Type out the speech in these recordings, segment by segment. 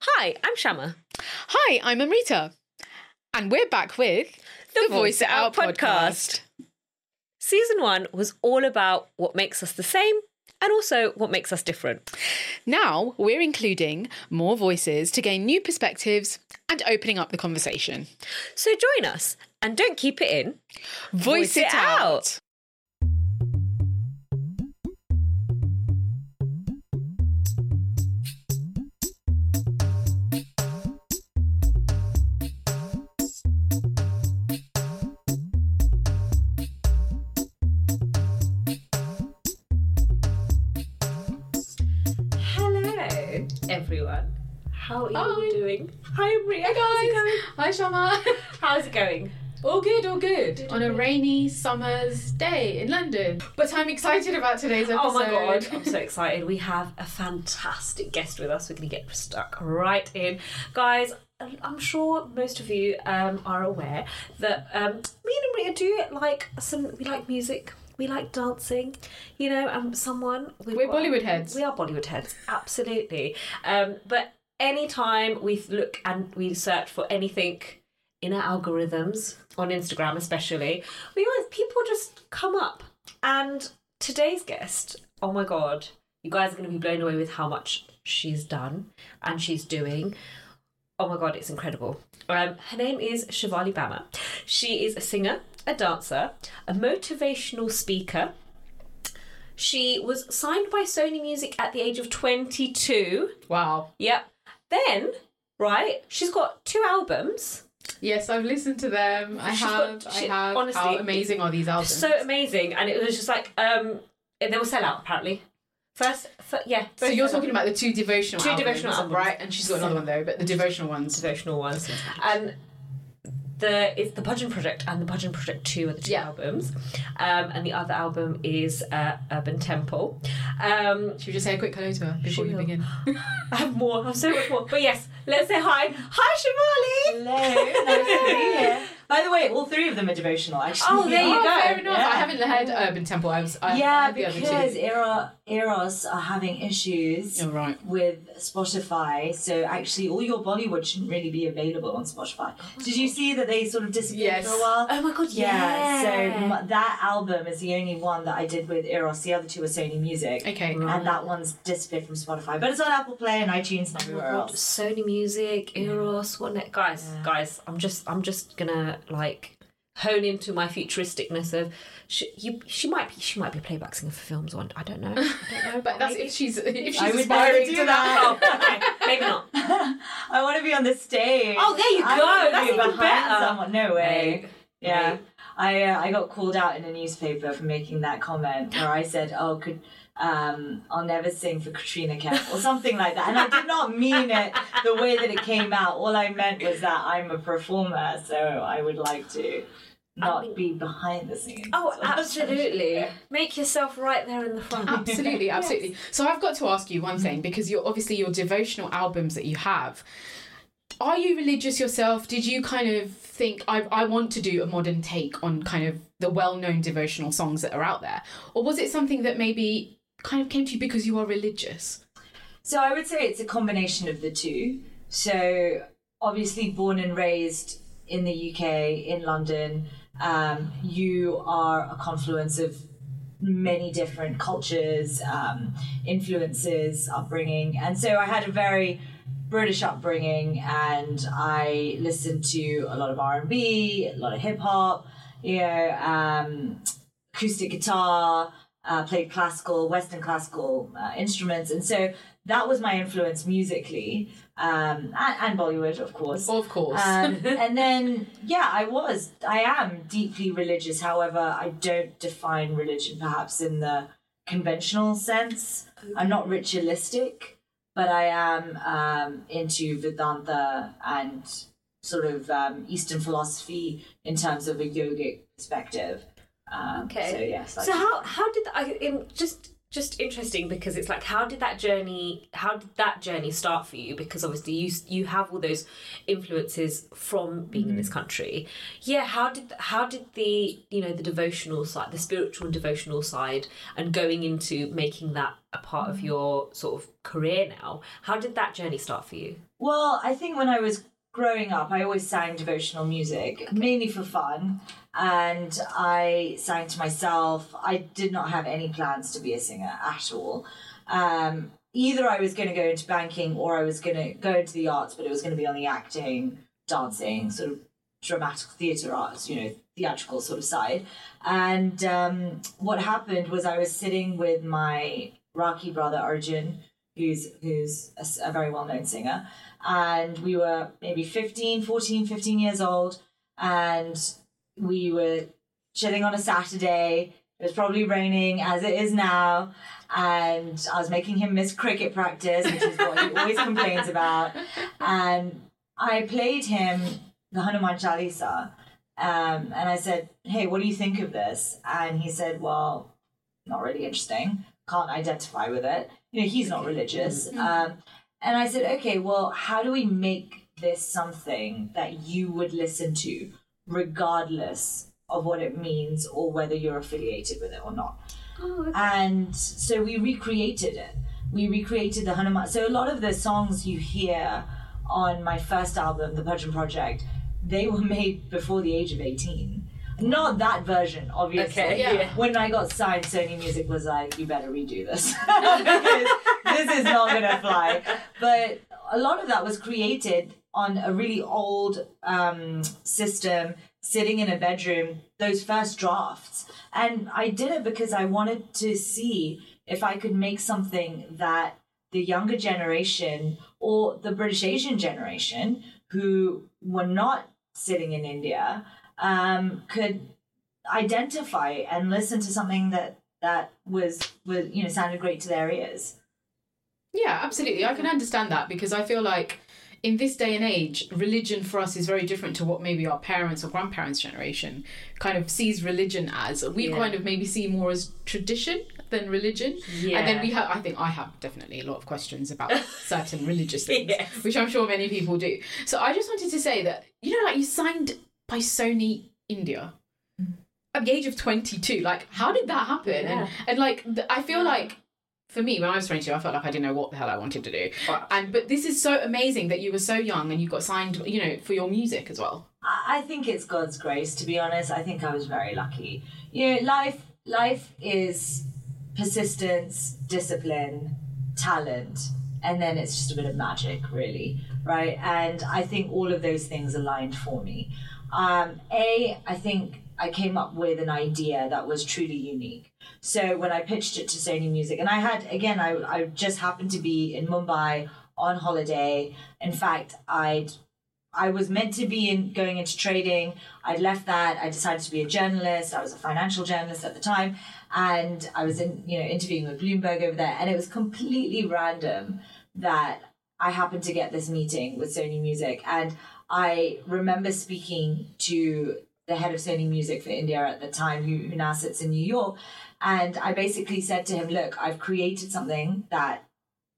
Hi, I'm Shyama. Hi, I'm Amrita. And we're back with The, Voice It Out podcast. Season one was all about what makes us the same and also what makes us different. Now we're including more voices to gain new perspectives and opening up the conversation. So join us and don't keep it in. Voice, it, out. Hello, all Hi. doing? Hi. Guys. Hi Shyama. How's it going? all good, all good. On a rainy summer's day in London. But I'm excited about today's episode. Oh my god, I'm so excited. We have a fantastic guest with us. We're going to get stuck right in. Guys, I'm sure most of you um, are aware that um, me and Amrita do like some, we like music. We like dancing, you know, and someone. we've We're Bollywood heads. We are Bollywood heads, absolutely. Um, but anytime we look and we search for anything in our algorithms on Instagram, especially, we always people just come up. And today's guest, oh my god, you guys are going to be blown away with how much she's done and she's doing. Oh my god, it's incredible. Um, her name is Shivali Bhammer. She is a singer, a dancer, a motivational speaker. She was signed by Sony Music at the age of 22. Wow. Yep. Then, right, she's got two albums. Yes, I've listened to them. I She's have. got- I have. honestly, How amazing are these albums? So amazing. And it was just like, um, they will sell out apparently. First, fir- yeah. So you're talking about the two devotional Two albums, devotional albums. right? And she's got another one though, but the devotional ones. devotional ones. And the it's the Bhajan Project and the Bhajan Project Two are the two Yeah. albums, um, and the other album is uh, Urban Temple. Um, Should we just say a quick hello to her before we begin? I have more. I have so much more. But yes, let's say hi. Hi, Shivali. Hello, nice to be here. By the way, all three of them are devotional, actually. Oh, there you oh, go. Fair enough. Yeah. I haven't heard Urban Temple. I was. I, I yeah, other because. Era, Eros are having issues You're right. with Spotify, so actually all your Bollywood shouldn't really be available on Spotify. Oh did you see that they sort of disappeared Yes. for a while? Oh my god, Yeah, so yeah. m- that album is the only one that I did with Eros. The other two are Sony Music. Okay. And that one's disappeared from Spotify. But it's on Apple Play and iTunes and Oh everywhere else. Sony Music, Music, eros, what ne- guys, Yeah. guys, I'm just I'm just gonna like hone into my futuristicness of she, you she might be she might be playback singer for films one I don't know I don't know But that's maybe. if she's if she's I would aspiring to that. oh, okay, maybe not I want to be on the stage. Oh, there you I go. That's be even better. Someone. No way. Right. Yeah. Right. I uh, I got called out in a newspaper for making that comment where I said, "Oh, could um, I'll never sing for Katrina Kaif or something like that," and I did not mean it the way that it came out. All I meant was that I'm a performer, so I would like to not mean- be behind the scenes. oh So that's- absolutely make yourself right there in the front Absolutely, absolutely. So I've got to ask you one thing because you're obviously your devotional albums that you have. Are you religious yourself? Did you kind of think I I want to do a modern take on kind of the well-known devotional songs that are out there, or was it something that maybe kind of came to you because you are religious? So I would say it's a combination of the two. So obviously born and raised in the UK in London, um, you are a confluence of many different cultures, um, influences, upbringing, and so I had a very British upbringing, and I listened to a lot of R and B, a lot of hip hop, you know, um, acoustic guitar, uh, played classical, Western classical uh, instruments, and so that was my influence musically, um, and, and Bollywood, of course. Of course. Um, and then, yeah, I was, I am deeply religious. However, I don't define religion perhaps in the conventional sense. I'm not ritualistic, but I am um, into Vedanta and sort of um, Eastern philosophy in terms of a yogic perspective. Um, Okay. So yes. so how how did I in just just interesting because it's like how did that journey how did that journey start for you because obviously you you have all those influences from being in this country yeah how did how did the you know the devotional side the spiritual and devotional side and going into making that a part of your sort of career now how did that journey start for you Well, I think when I was growing up, I always sang devotional music, mainly for fun. And I sang to myself. I did not have any plans to be a singer at all. Um, either I was going to go into banking or I was going to go into the arts, but it was going to be on the acting, dancing, sort of dramatic theatre arts, you know, theatrical sort of side. And um, what happened was I was sitting with my Rakhi brother Arjun, who's who's a, a very well known singer, and we were maybe 15, 14, 15 years old, and we were chilling on a Saturday. It was probably raining as it is now, and I was making him miss cricket practice, which is what he always complains about. And I played him the Hanuman Chalisa, um, and I said, "Hey, what do you think of this?" And he said, "Well, not really interesting. Can't identify with it. You know, he's not religious." Um, and I said, "Okay, well, how do we make this something that you would listen to, regardless of what it means or whether you're affiliated with it or not?" oh and so we recreated it. We recreated the Hanuman. So a lot of the songs you hear on my first album, The Bhajan Project, they were made before the age of 18. Not that version, obviously. Okay, yeah. When I got signed, Sony Music was like, you better redo this. this is not going to fly. But a lot of that was created on a really old um, system, sitting in a bedroom, those first drafts. And I did it because I wanted to see if I could make something that the younger generation or the British Asian generation who were not sitting in India um, could identify and listen to something that that was was you know sounded great to their ears. Yeah, absolutely. I can understand that because I feel like in this day and age, religion for us is very different to what maybe our parents or grandparents' generation kind of sees religion as. We Yeah. kind of maybe see more as tradition than religion. Yeah. And then we have, I think I have definitely a lot of questions about certain religious things, Yes. which I'm sure many people do. So I just wanted to say that, you know, like you signed by Sony India mm-hmm. at the age of 22. Like, how did that happen? Yeah. And, and like, I feel like for me, when I was 22, I felt like I didn't know what the hell I wanted to do. And but this is so amazing that you were so young and you got signed, you know, for your music as well. I I think it's God's grace, to be honest. I think I was very lucky. You know, life life is persistence, discipline, talent, and then it's just a bit of magic, really, right? And I think all of those things aligned for me. Um, a, I think I came up with an idea that was truly unique. So when I pitched it to Sony Music, and I had again, I I just happened to be in Mumbai on holiday. In fact, I'd I was meant to be in going into trading. I'd left that. I decided to be a journalist. I was a financial journalist at the time, and I was in you know interviewing with Bloomberg over there. And it was completely random that I happened to get this meeting with Sony Music, and I remember speaking to the head of Sony Music for India at the time, who, who now sits in New York, and I basically said to him, "Look, I've created something that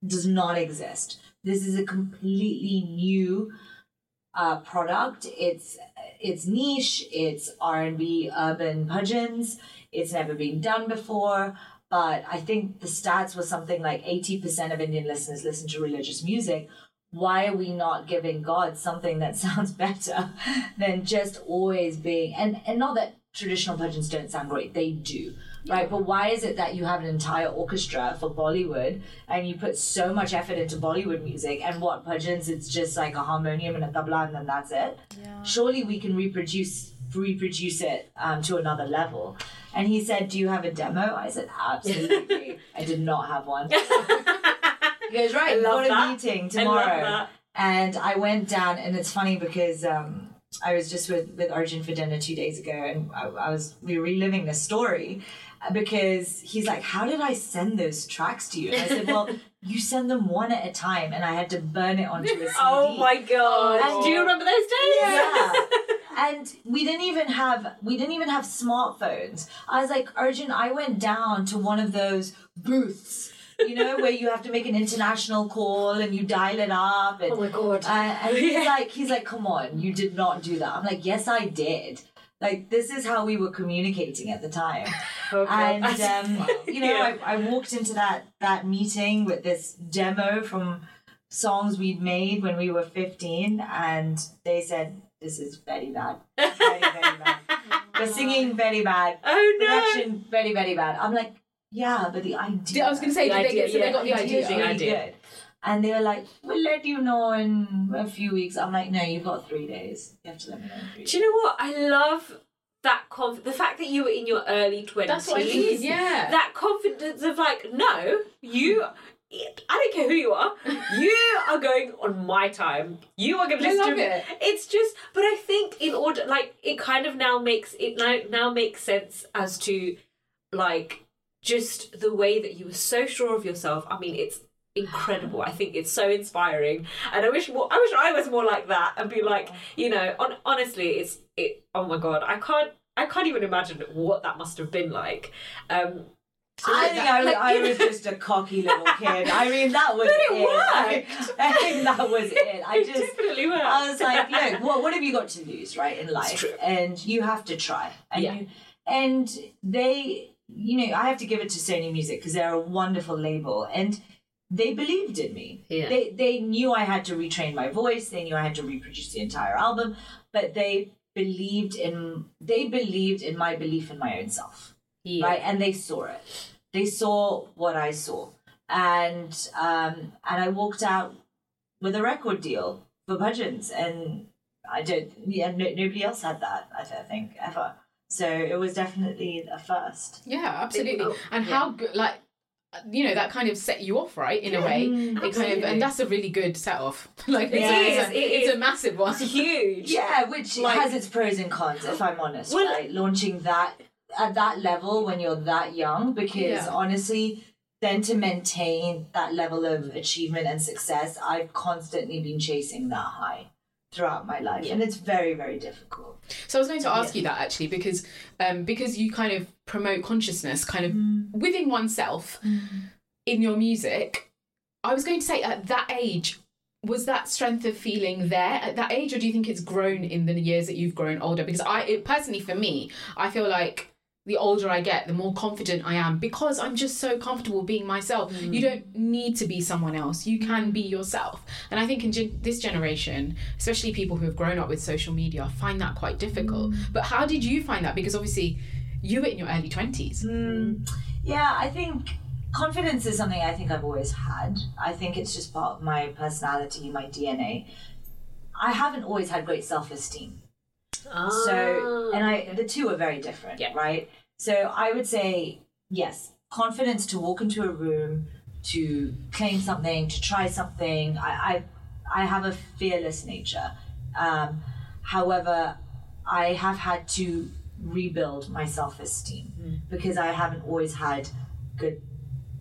does not exist. This is a completely new." uh, product. It's it's niche. It's R and B urban bhajans. It's never been done before. But I think the stats were something like eighty percent of Indian listeners listen to religious music. Why are we not giving God something that sounds better than just always being and and not that traditional bhajans don't sound great, they do. Right, but why is it that you have an entire orchestra for Bollywood and you put so much effort into Bollywood music and what bhajans it's just like a harmonium and a tabla and then that's it? Surely we can reproduce reproduce it um, to another level. And he said, "Do you have a demo?" I said, "Absolutely." I did not have one. He goes, "Right, I love got a that. meeting I love tomorrow." that. And I went down, and it's funny because um, I was just with, with Arjun for dinner two days ago, and I, I was we were reliving this story uh, because he's like, "How did I send those tracks to you?" And I said, "Well, you send them one at a time, and I had to burn it onto a CD." Oh my god! And- Do you remember those days? Yeah. and we didn't even have we didn't even have smartphones. I was like, Arjun, I went down to one of those booths. You know, where you have to make an international call and you dial it up. And, Oh my God. Uh, and he's like, he's like, come on, you did not do that. I'm like, yes, I did. Like, this is how we were communicating at the time. Oh, God. and um, you know, Yeah. I, I walked into that that meeting with this demo from songs we'd made when we were 15, and they said, "This is very bad, very very bad. The singing very bad, oh no. production very very bad." I'm like, "Yeah, but the idea." I was going to say, The did they idea, get, so they yeah. got the idea idea. The really idea. good. And they were like, "We'll let you know in a few weeks." I'm like, "No, you've got three days. You have to let me know." Do you know what? I love that conf- the fact that you were in your early 20s. That's what I mean, yeah. That confidence of like, no, you. I don't care who you are. You are going on my time. You are going to I listen love to it. It's just, but I think in order, like, it kind of now makes it now now makes sense as to, like, just the way that you were so sure of yourself. I mean, it's incredible. I think it's so inspiring, and I wish more. I wish I was more like that and be like, you know, on, honestly, it's it. Oh my god, I can't. I can't even imagine what that must have been like. Um, I think I, Like, I was just a cocky little kid. I mean, that was But it I, worked. I think that was it. I it just, definitely worked. I was like, look, what, what have you got to lose, right, in life? And you have to try. And Yeah. you, and they, you know, I have to give it to Sony Music because they're a wonderful label, and they believed in me. Yeah. They they knew I had to retrain my voice. They knew I had to reproduce the entire album, but they believed in they believed in my belief in my own self yeah. right and they saw it they saw what i saw and um and i walked out with a record deal for Bhajans, and i don't yeah no, nobody else had that i don't think ever so it was definitely a first Yeah, absolutely. Oh, and yeah. how good, like, you know, that kind of set you off, right? In a way, Mm, it kind of, and that's a really good set off. like, it's, Yeah. a, It is, a, it it's a massive one. It's huge. yeah which Like- has its pros and cons if i'm honest Well- right launching that at that level when you're that young because Yeah. honestly then to maintain that level of achievement and success i've constantly been chasing that high throughout my life and it's very very difficult. So I was going to ask you that actually because um, because you kind of promote consciousness kind of within oneself in your music. I was going to say at that age was that strength of feeling there at that age or do you think it's grown in the years that you've grown older? Because I it, personally for me I feel like the older I get the more confident I am because I'm just so comfortable being myself mm. you don't need to be someone else you can be yourself and I think in gen- this generation especially people who have grown up with social media find that quite difficult mm. but how did you find that because obviously you were in your early 20s mm. Yeah, I think confidence is something I think I've always had. I think it's just part of my personality, my DNA. I haven't always had great self esteem. So, ah. and I, the two are very different, Yeah. right? So I would say, yes, confidence to walk into a room, to claim something, to try something. I, I, I have a fearless nature. Um, however, I have had to rebuild my self esteem because I haven't always had good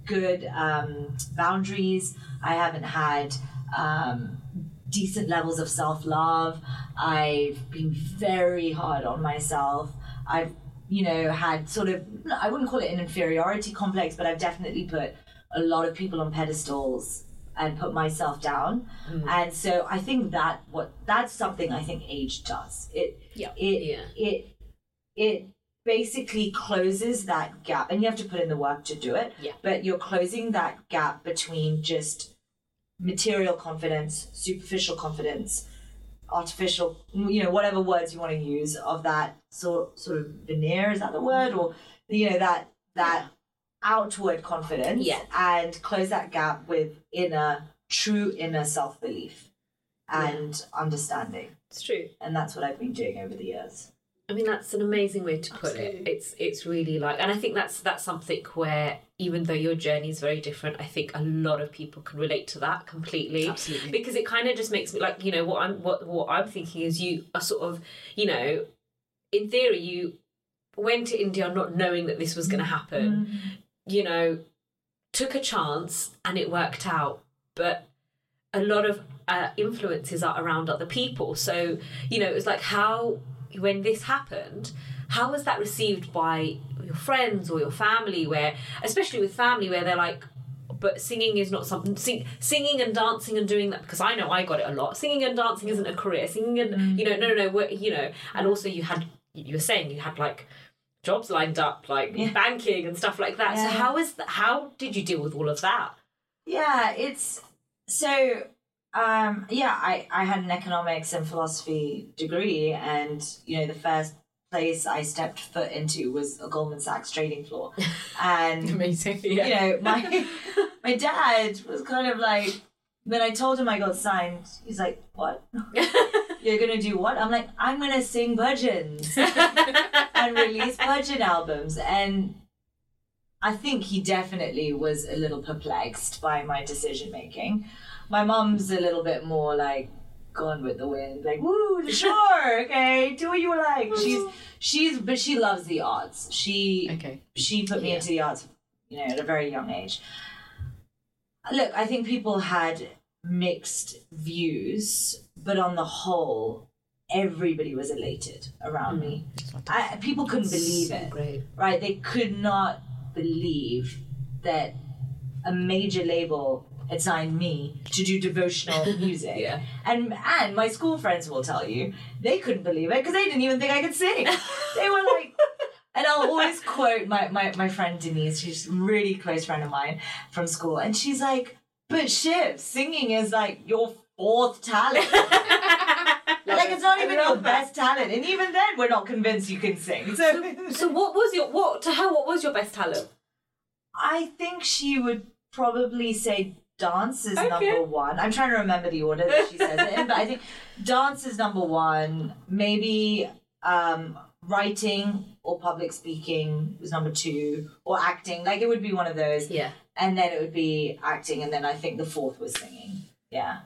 good um, boundaries. I haven't had um, decent levels of self love. I've been very hard on myself. I've, you know, had sort of, I wouldn't call it an inferiority complex, but I've definitely put a lot of people on pedestals and put myself down. Mm. And so I think that what that's something I think age does. It Yeah. it Yeah. it it basically closes that gap and you have to put in the work to do it. Yeah. But you're closing that gap between just material confidence, superficial confidence, artificial, you know, whatever words you want to use of that sort sort of veneer is that the word mm. or you know that that outward confidence Yeah. and close that gap with inner true inner self belief and understanding It's true. and that's what I've been doing over the years. I mean, that's an amazing way to put it. It's it's really like, and I think that's that's something where even though your journey is very different, I think a lot of people can relate to that completely. Absolutely. because it kind of just makes me like you know what I'm what what I'm thinking is you are sort of you know, in theory you went to India not knowing that this was going to mm-hmm. happen. Mm-hmm. You know, took a chance and it worked out, but a lot of uh, influences are around other people. So, you know, it was like how, when this happened, how was that received by your friends or your family? Where, especially with family, where they're like, but singing is not something sing, singing and dancing and doing that because I know I got it a lot. Singing and dancing isn't a career. Singing and mm. you know no no no you know and also you had you were saying you had like jobs lined up like Yeah. banking and stuff like that. So Yeah. how is that? How did you deal with all of that? Yeah, it's so um yeah, I I had an economics and philosophy degree and you know the first place I stepped foot into was a Goldman Sachs trading floor. And Amazing. Yeah. you know, my my dad was kind of like when I told him I got signed, he's like, What? You're gonna do what? I'm like, I'm gonna sing bhajans and release bhajan albums. And I think he definitely was a little perplexed by my decision making. My mum's a little bit more like gone with the wind, like, woo, sure, okay, do what you like. She's she's but she loves the arts. She Okay. she put me into the arts, you know, at a very young age. Look, I think people had mixed views, but on the whole, everybody was elated around me. I, people couldn't believe it, Great. right? They could not believe that a major label had signed me to do devotional music. Yeah. And and my school friends will tell you they couldn't believe it because they didn't even think I could sing. they were like and I'll always quote my, my, my friend Denise, she's a really close friend of mine from school, and she's like, But Shiv, singing is like your fourth talent. like it's not even your best talent. And even then we're not convinced you can sing. So So what was your what to her? What was your best talent? I think she would probably say dance is Okay. number one. I'm trying to remember the order that she says it in, but I think dance is number one. Maybe um, writing or public speaking was number two, or acting. Like it would be one of those. Yeah. And then it would be acting, and then I think the fourth was singing. Yeah.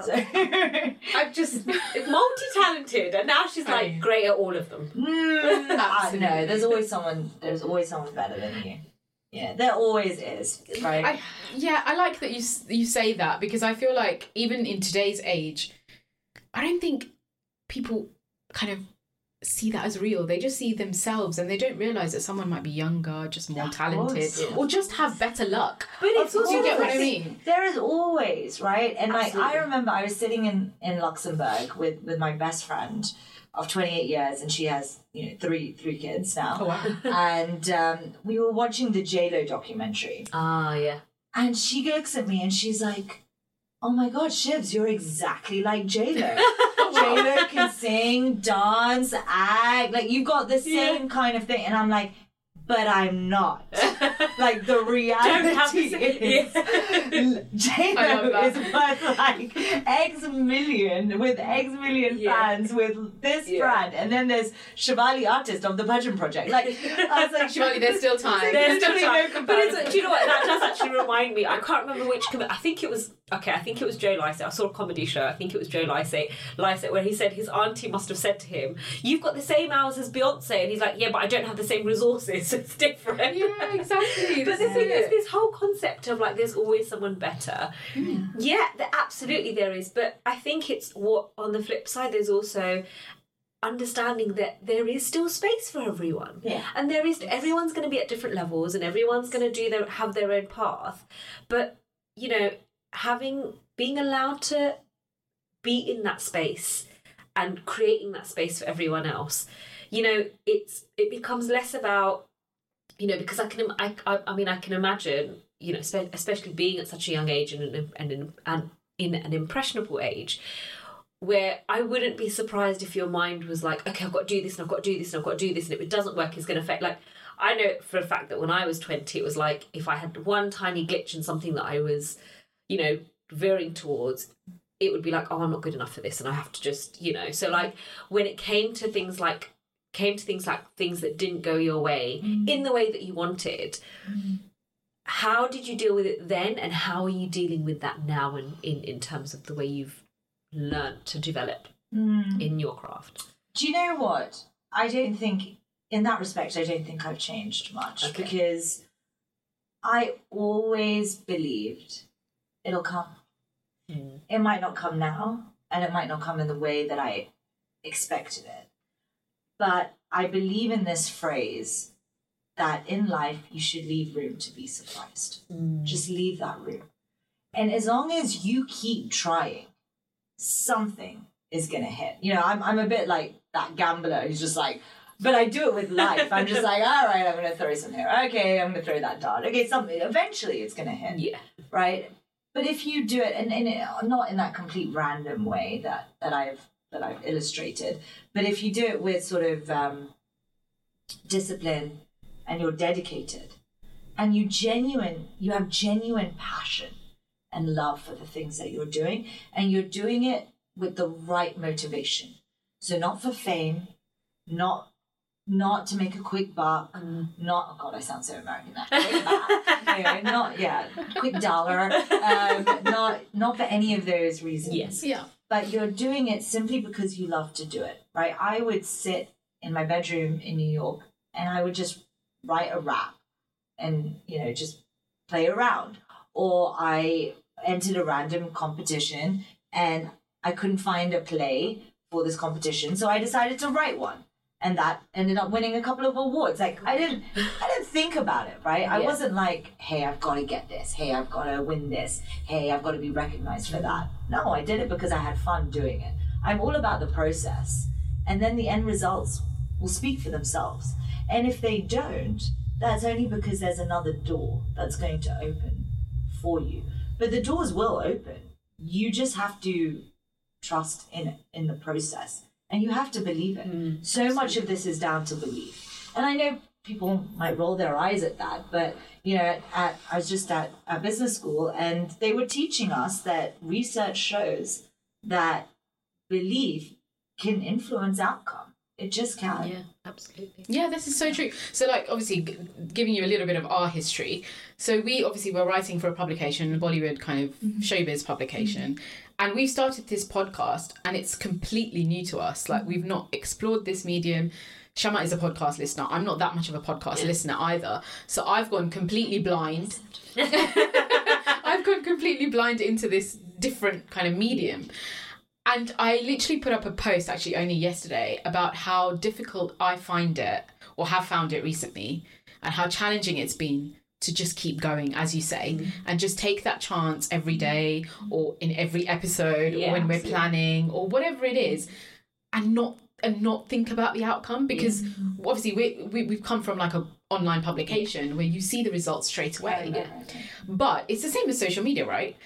So, I'm just multi-talented, and now she's like Okay. great at all of them. Mm, no, there's always someone. There's always someone better than you. Yeah, there always is. Right. I, yeah, I like that you you say that because I feel like even in today's age, I don't think people kind of see that as real. They just see themselves and they don't realize that someone might be younger, just more Of talented, course, or just have better luck. But it's also you get what I mean? There is always right, and like I remember, I was sitting in in Luxembourg with with my best friend of 28 years, and she has you know three three kids now, Oh wow! and um, we were watching the J Lo documentary, Ah, yeah. and she looks at me and she's like, "Oh my God, Shivs, you're exactly like J Lo." J can sing, dance, act. Like you've got the same kind of thing, and I'm like, but I'm not. like the reality have the is, same- J I is worth like X million with X million Yeah. fans with this Yeah. brand, and then there's Shivali artist of the Bhajan project. Like I was like, Surely there's still time. There's still time. no But it's, do you know what? That does actually remind me. I can't remember which. Com- I think it was okay. I think it was Joe Lycett. I saw a comedy show. I think it was Joe Lycett. Lycett, where he said his auntie must have said to him, "You've got the same hours as Beyonce," and he's like, "Yeah, but I don't have the same resources. It's different." yeah, exactly. But This the thing is, this whole concept of like, there's always someone better. Yeah, there, absolutely there is. But I think it's what on the flip side, there's also understanding that there is still space for everyone. Yeah. And there is everyone's going to be at different levels, and everyone's going to do their have their own path. But you know, having being allowed to be in that space and creating that space for everyone else, you know, it's it becomes less about you know because I can I I, mean I can imagine you know especially being at such a young age and an- and in, and in an impressionable age where I wouldn't be surprised if your mind was like, okay, I've got to do this and I've got to do this and I've got to do this, and if it doesn't work, it's going to affect. Like, I know for a fact that when I was 20, it was like if I had one tiny glitch in something that I was, you know, veering towards, it would be like, oh, I'm not good enough for this, and I have to just, you know. So, like, when it came to things like, came to things like things that didn't go your way in the way that you wanted, how did you deal with it then, and how are you dealing with that now, in, in, in terms of the way you've learned to develop Mm. in your craft. Do you know what? I don't think, in that respect, I don't think I've changed much Okay. because I always believed it'll come. Mm. It might not come now, and it might not come in the way that I expected it. But I believe in this phrase that in life you should leave room to be surprised. Just leave that room. And as long as you keep trying, something is gonna hit. You know, I'm I'm a bit like that gambler who's just like, but I do it with life. I'm just like, all right, I'm gonna throw some here. Okay, I'm gonna throw that dart. Okay, something. Eventually, it's gonna hit. Yeah. Right. But if you do it, and, and it, not in that complete random way that that I've that I've illustrated, but if you do it with sort of um, discipline and you're dedicated and you genuine you have genuine passion and love for the things that you're doing and you're doing it with the right motivation. So not for fame not not to make a quick buck not oh god i sound so american now quick buck. anyway, not yeah quick dollar um, not not for any of those reasons Yes. Yeah. but you're doing it simply because you love to do it, right? I would sit in my bedroom in New York and I would just write a rap and, you know, just play around. Or I entered a random competition and I couldn't find a play for this competition, so I decided to write one. And that ended up winning a couple of awards. Like I didn't I didn't think about it, right? I Yeah. wasn't like, hey, I've got to get this. Hey, I've got to win this. Hey, I've got to be recognized for that. No, I did it because I had fun doing it. I'm all about the process. And then the end results will speak for themselves. And if they don't, that's only because there's another door that's going to open for you. But the doors will open. You just have to trust in in the process and you have to believe it. Mm, so much of this is down to belief. And I know people might roll their eyes at that, but you know, at, I was just at a business school and they were teaching us that research shows that belief can influence outcome. It just can. Yeah, absolutely. Yeah, this is so true. So, like, obviously, g- giving you a little bit of our history. So, we obviously were writing for a publication, a Bollywood kind of mm-hmm. showbiz publication, mm-hmm. And we started this podcast, and it's completely new to us. Like, we've not explored this medium. Shyama is a podcast listener. I'm not that much of a podcast listener either. So, I've gone completely blind. I've gone completely blind into this different kind of medium. And I literally put up a post actually only yesterday about how difficult I find it or have found it recently and how challenging it's been to just keep going, as you say, Mm-hmm. and just take that chance every day or in every episode Yeah, or when we're absolutely. planning or whatever it is and not and not think about the outcome because Mm-hmm. obviously we, we we've come from like a online publication where you see the results straight away but it's the same as social media right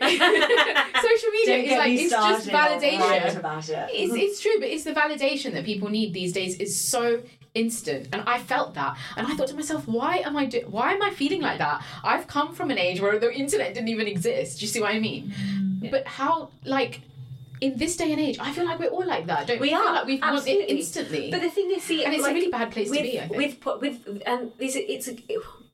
social media is like it's just validation it. it's, it's true, but it's the validation that people need these days is so instant, and I felt that, and I thought to myself, why am I do- why am I feeling like that? I've come from an age where the internet didn't even exist. Do you see what I mean? Mm. But how like in this day and age, I feel like we're all like that. Don't we? We feel are, like we want it instantly. But the thing is, see, and it's like, a really bad place with, to be. I think. With with and this it's a,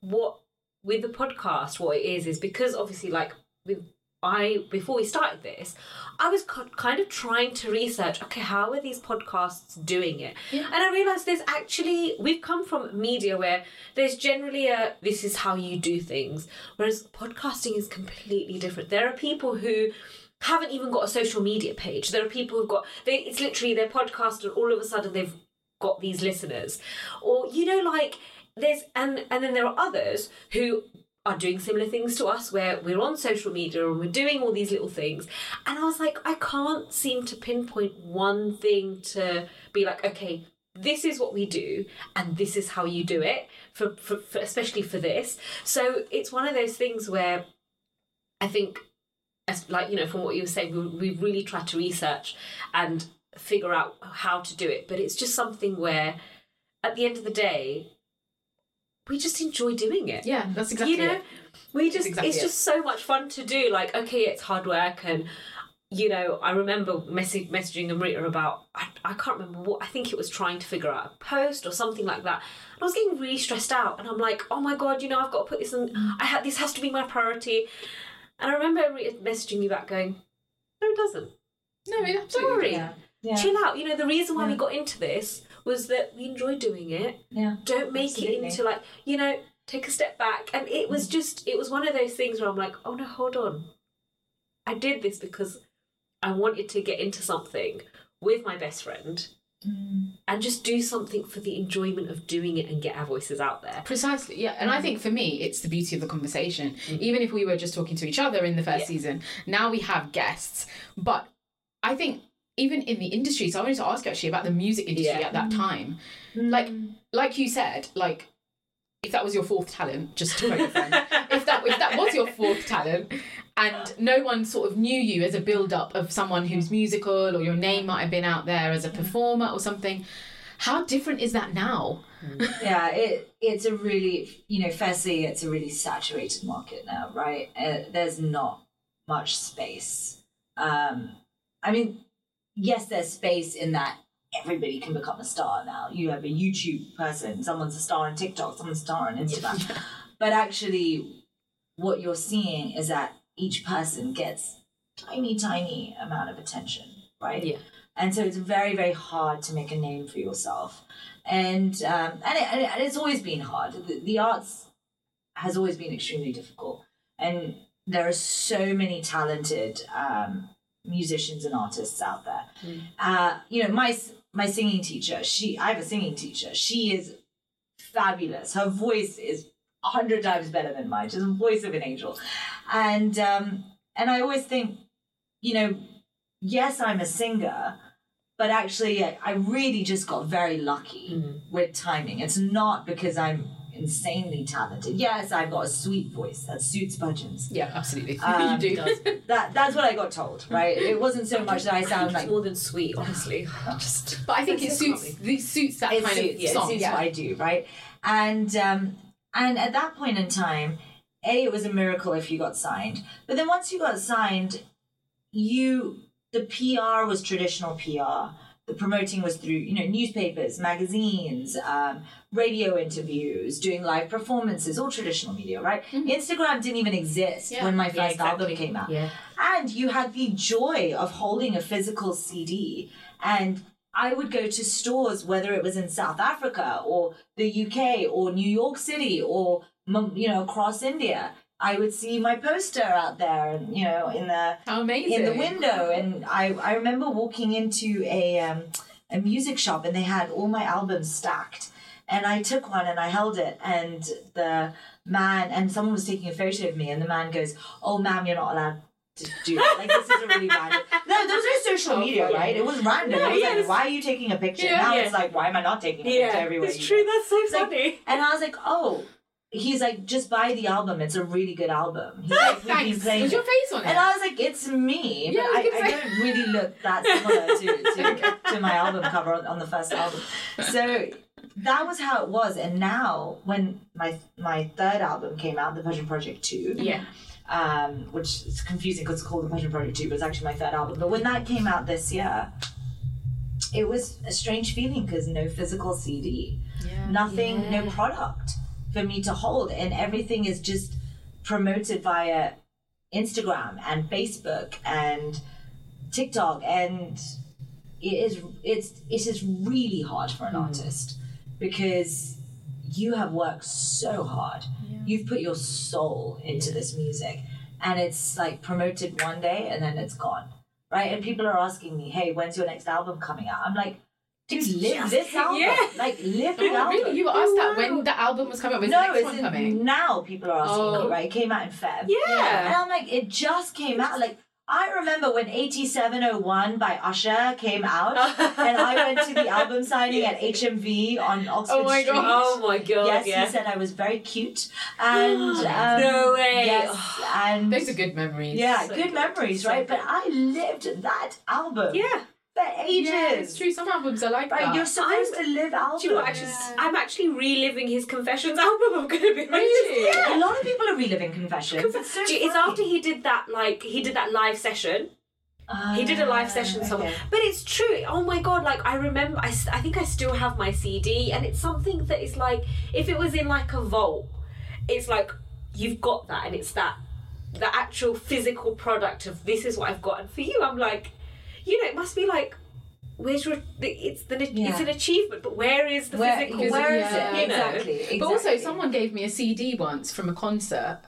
what with the podcast. What it is is because obviously, like with I before we started this, I was co- kind of trying to research. Okay, how are these podcasts doing it? Yeah. And I realized there's actually we've come from media where there's generally a this is how you do things, whereas podcasting is completely different. There are people who haven't even got a social media page. There are people who've got they it's literally their podcast and all of a sudden they've got these listeners. Or you know like there's and and then there are others who are doing similar things to us where we're on social media and we're doing all these little things. And I was like I can't seem to pinpoint one thing to be like okay this is what we do and this is how you do it for, for, for especially for this. So it's one of those things where I think as like you know from what you were saying we, we've really try to research and figure out how to do it. But it's just something where at the end of the day we just enjoy doing it yeah, that's exactly you know it. we just exactly it's it. just so much fun to do like okay it's hard work and you know i remember message, messaging amrita about I, I can't remember what i think it was trying to figure out a post or something like that and i was getting really stressed out and i'm like oh my god you know i've got to put this in i had this has to be my priority and i remember amrita messaging me back going no it doesn't No, it absolutely. Sorry. Yeah. Yeah. chill out you know the reason why we got into this was that we enjoy doing it Yeah. don't make Absolutely. it into like you know take a step back and it was mm. just it was one of those things where i'm like oh no hold on i did this because i wanted to get into something with my best friend mm. and just do something for the enjoyment of doing it and get our voices out there. Precisely, yeah. And I think for me, it's the beauty of the conversation. Mm. Even if we were just talking to each other in the first Yeah. season, now we have guests. But I think even in the industry, so I wanted to ask you actually about the music industry Yeah. at that time. Like, like you said, like if that was your fourth talent, just to quote your friend, if that if that was your fourth talent, and no one sort of knew you as a build up of someone who's musical, or your name might have been out there as a performer or something, how different is that now? yeah, it it's a really you know, firstly, it's a really saturated market now, right? Uh, there's not much space. Um, I mean, yes, there's space in that everybody can become a star now. You have a YouTube person, someone's a star on TikTok, someone's a star on Instagram, but actually, what you're seeing is that each person gets tiny, tiny amount of attention, right? Yeah. And so it's very, very hard to make a name for yourself and um, and, it, and, it, and it's always been hard. The, the arts has always been extremely difficult, and there are so many talented um, musicians and artists out there. Uh, you know, my my singing teacher, she I have a singing teacher. She is fabulous. Her voice is a hundred times better than mine. She's the voice of an angel, and um, and I always think, you know, yes, I'm a singer, but actually, I, I really just got very lucky with timing. It's not because I'm insanely talented. Yes, I've got a sweet voice that suits Bhajans. Yeah, absolutely. Um, you do. That that's what I got told, right? It wasn't so much that I sound like more than sweet, honestly. Just But I think it suits it suits that it kind suits, of yeah, song. it suits yeah. what I do, right? And um, and at that point in time, a it was a miracle if you got signed. But then once you got signed, you the PR was traditional PR. The promoting was through you know newspapers, magazines, um, radio interviews, doing live performances, all traditional media, right? Instagram didn't even exist Yeah. when my Yeah, first album came out Yeah. and you had the joy of holding a physical CD. And I would go to stores, whether it was in South Africa or the UK or New York City or you know across India. I would see my poster out there, and you know, in the in the window. And I I remember walking into a um, a music shop, and they had all my albums stacked. And I took one and I held it, and the man and someone was taking a photo of me, and the man goes, "Oh, ma'am, you're not allowed." To do that. Like this is a really random. No, there was no social Oh, media, right? It was random. No, it was yeah, like, why are you taking a picture? Yeah, now yeah. it's like, why am I not taking a picture Yeah, everywhere? it's true. That's so It's like- funny. And I was like, oh, he's like, just buy the album. It's a really good album. He's like, Thanks. playing Was your face on it? And I was like, it's me. Yeah, I but I, I, I, don't really look that similar to, to, to my album cover on, on the first album. So that was how it was. And now, when my my third album came out, The Bhajan Project 2, Yeah. um, which is confusing because it's called The Bhajan Project 2, but it's actually my third album. But when that came out this year, it was a strange feeling because no physical CD Yeah. nothing, no product for me to hold, and everything is just promoted via Instagram and Facebook and TikTok, and it is it's it is really hard for an mm. artist because you have worked so hard. You've put your soul into this music, and it's like promoted one day and then it's gone, right? And people are asking me, "Hey, when's your next album coming out?" I'm like. Dude, live just- this album. yeah. Like, live the Oh, album. really? You were asked that when the album was coming out. Was no, the next it's one in- coming? now people are asking Oh. me, right? It came out in Feb. And Yeah. And I'm like, it just came out. Like, I remember when 8701 by Usher came out, and I went to the album signing at HMV on Oxford Oh my Street. God. Oh my god. Yes, yeah. he said I was very cute. And um, No way. Yes, and Those are good memories. yeah, So good good. memories, So right? good. But I lived that album Yeah. For ages. Yeah, it's true. Some albums are like that. you're supposed to live albums. Do you know what? Actually, Yeah. I'm actually reliving his Confessions album. I'm gonna be honest. Really? Yeah, a lot of people are reliving confessions. It's, so you- It's funny. after he did that, like he did that live session. He did a live session Ah, somewhere, but it's true. Oh my god! Like I remember, I, I think I still have my CD, and it's something that is like if it was in like a vault, it's like you've got that, and it's that the actual physical product of this is what I've got. And for you, I'm like, you know, it must be like. Where's your? It's the it's an achievement, but where is the Where, physical? because- where is yeah. it? You know. Exactly, exactly. But also, someone gave me a CD once from a concert.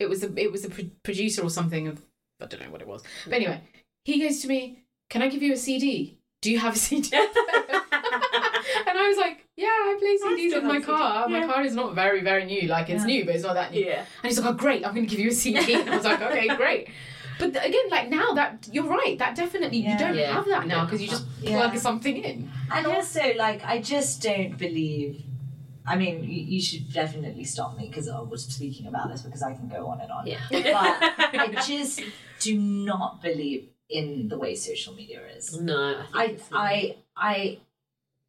It was a it was a pro- producer or something of I don't know what it was. But mm-hmm. anyway, he goes to me, "Can I give you a CD? Do you have a CD?" and I was like, yeah, I play CDs still with my have CD. car. My Yeah. car is not very, very new. Like it's Yeah. new, but it's not that new. Yeah. And he's like, oh, great, I'm going to give you a CD. And I was like, okay, great. But th- again, like now that you're right, that definitely you don't Yeah. have that now because you just Yeah. plug something in. And also, like, I just don't believe. I mean, you, you should definitely stop me because I was speaking about this because I can go on and on. Yeah. But I just do not believe in the way social media is. No, I I think it's I I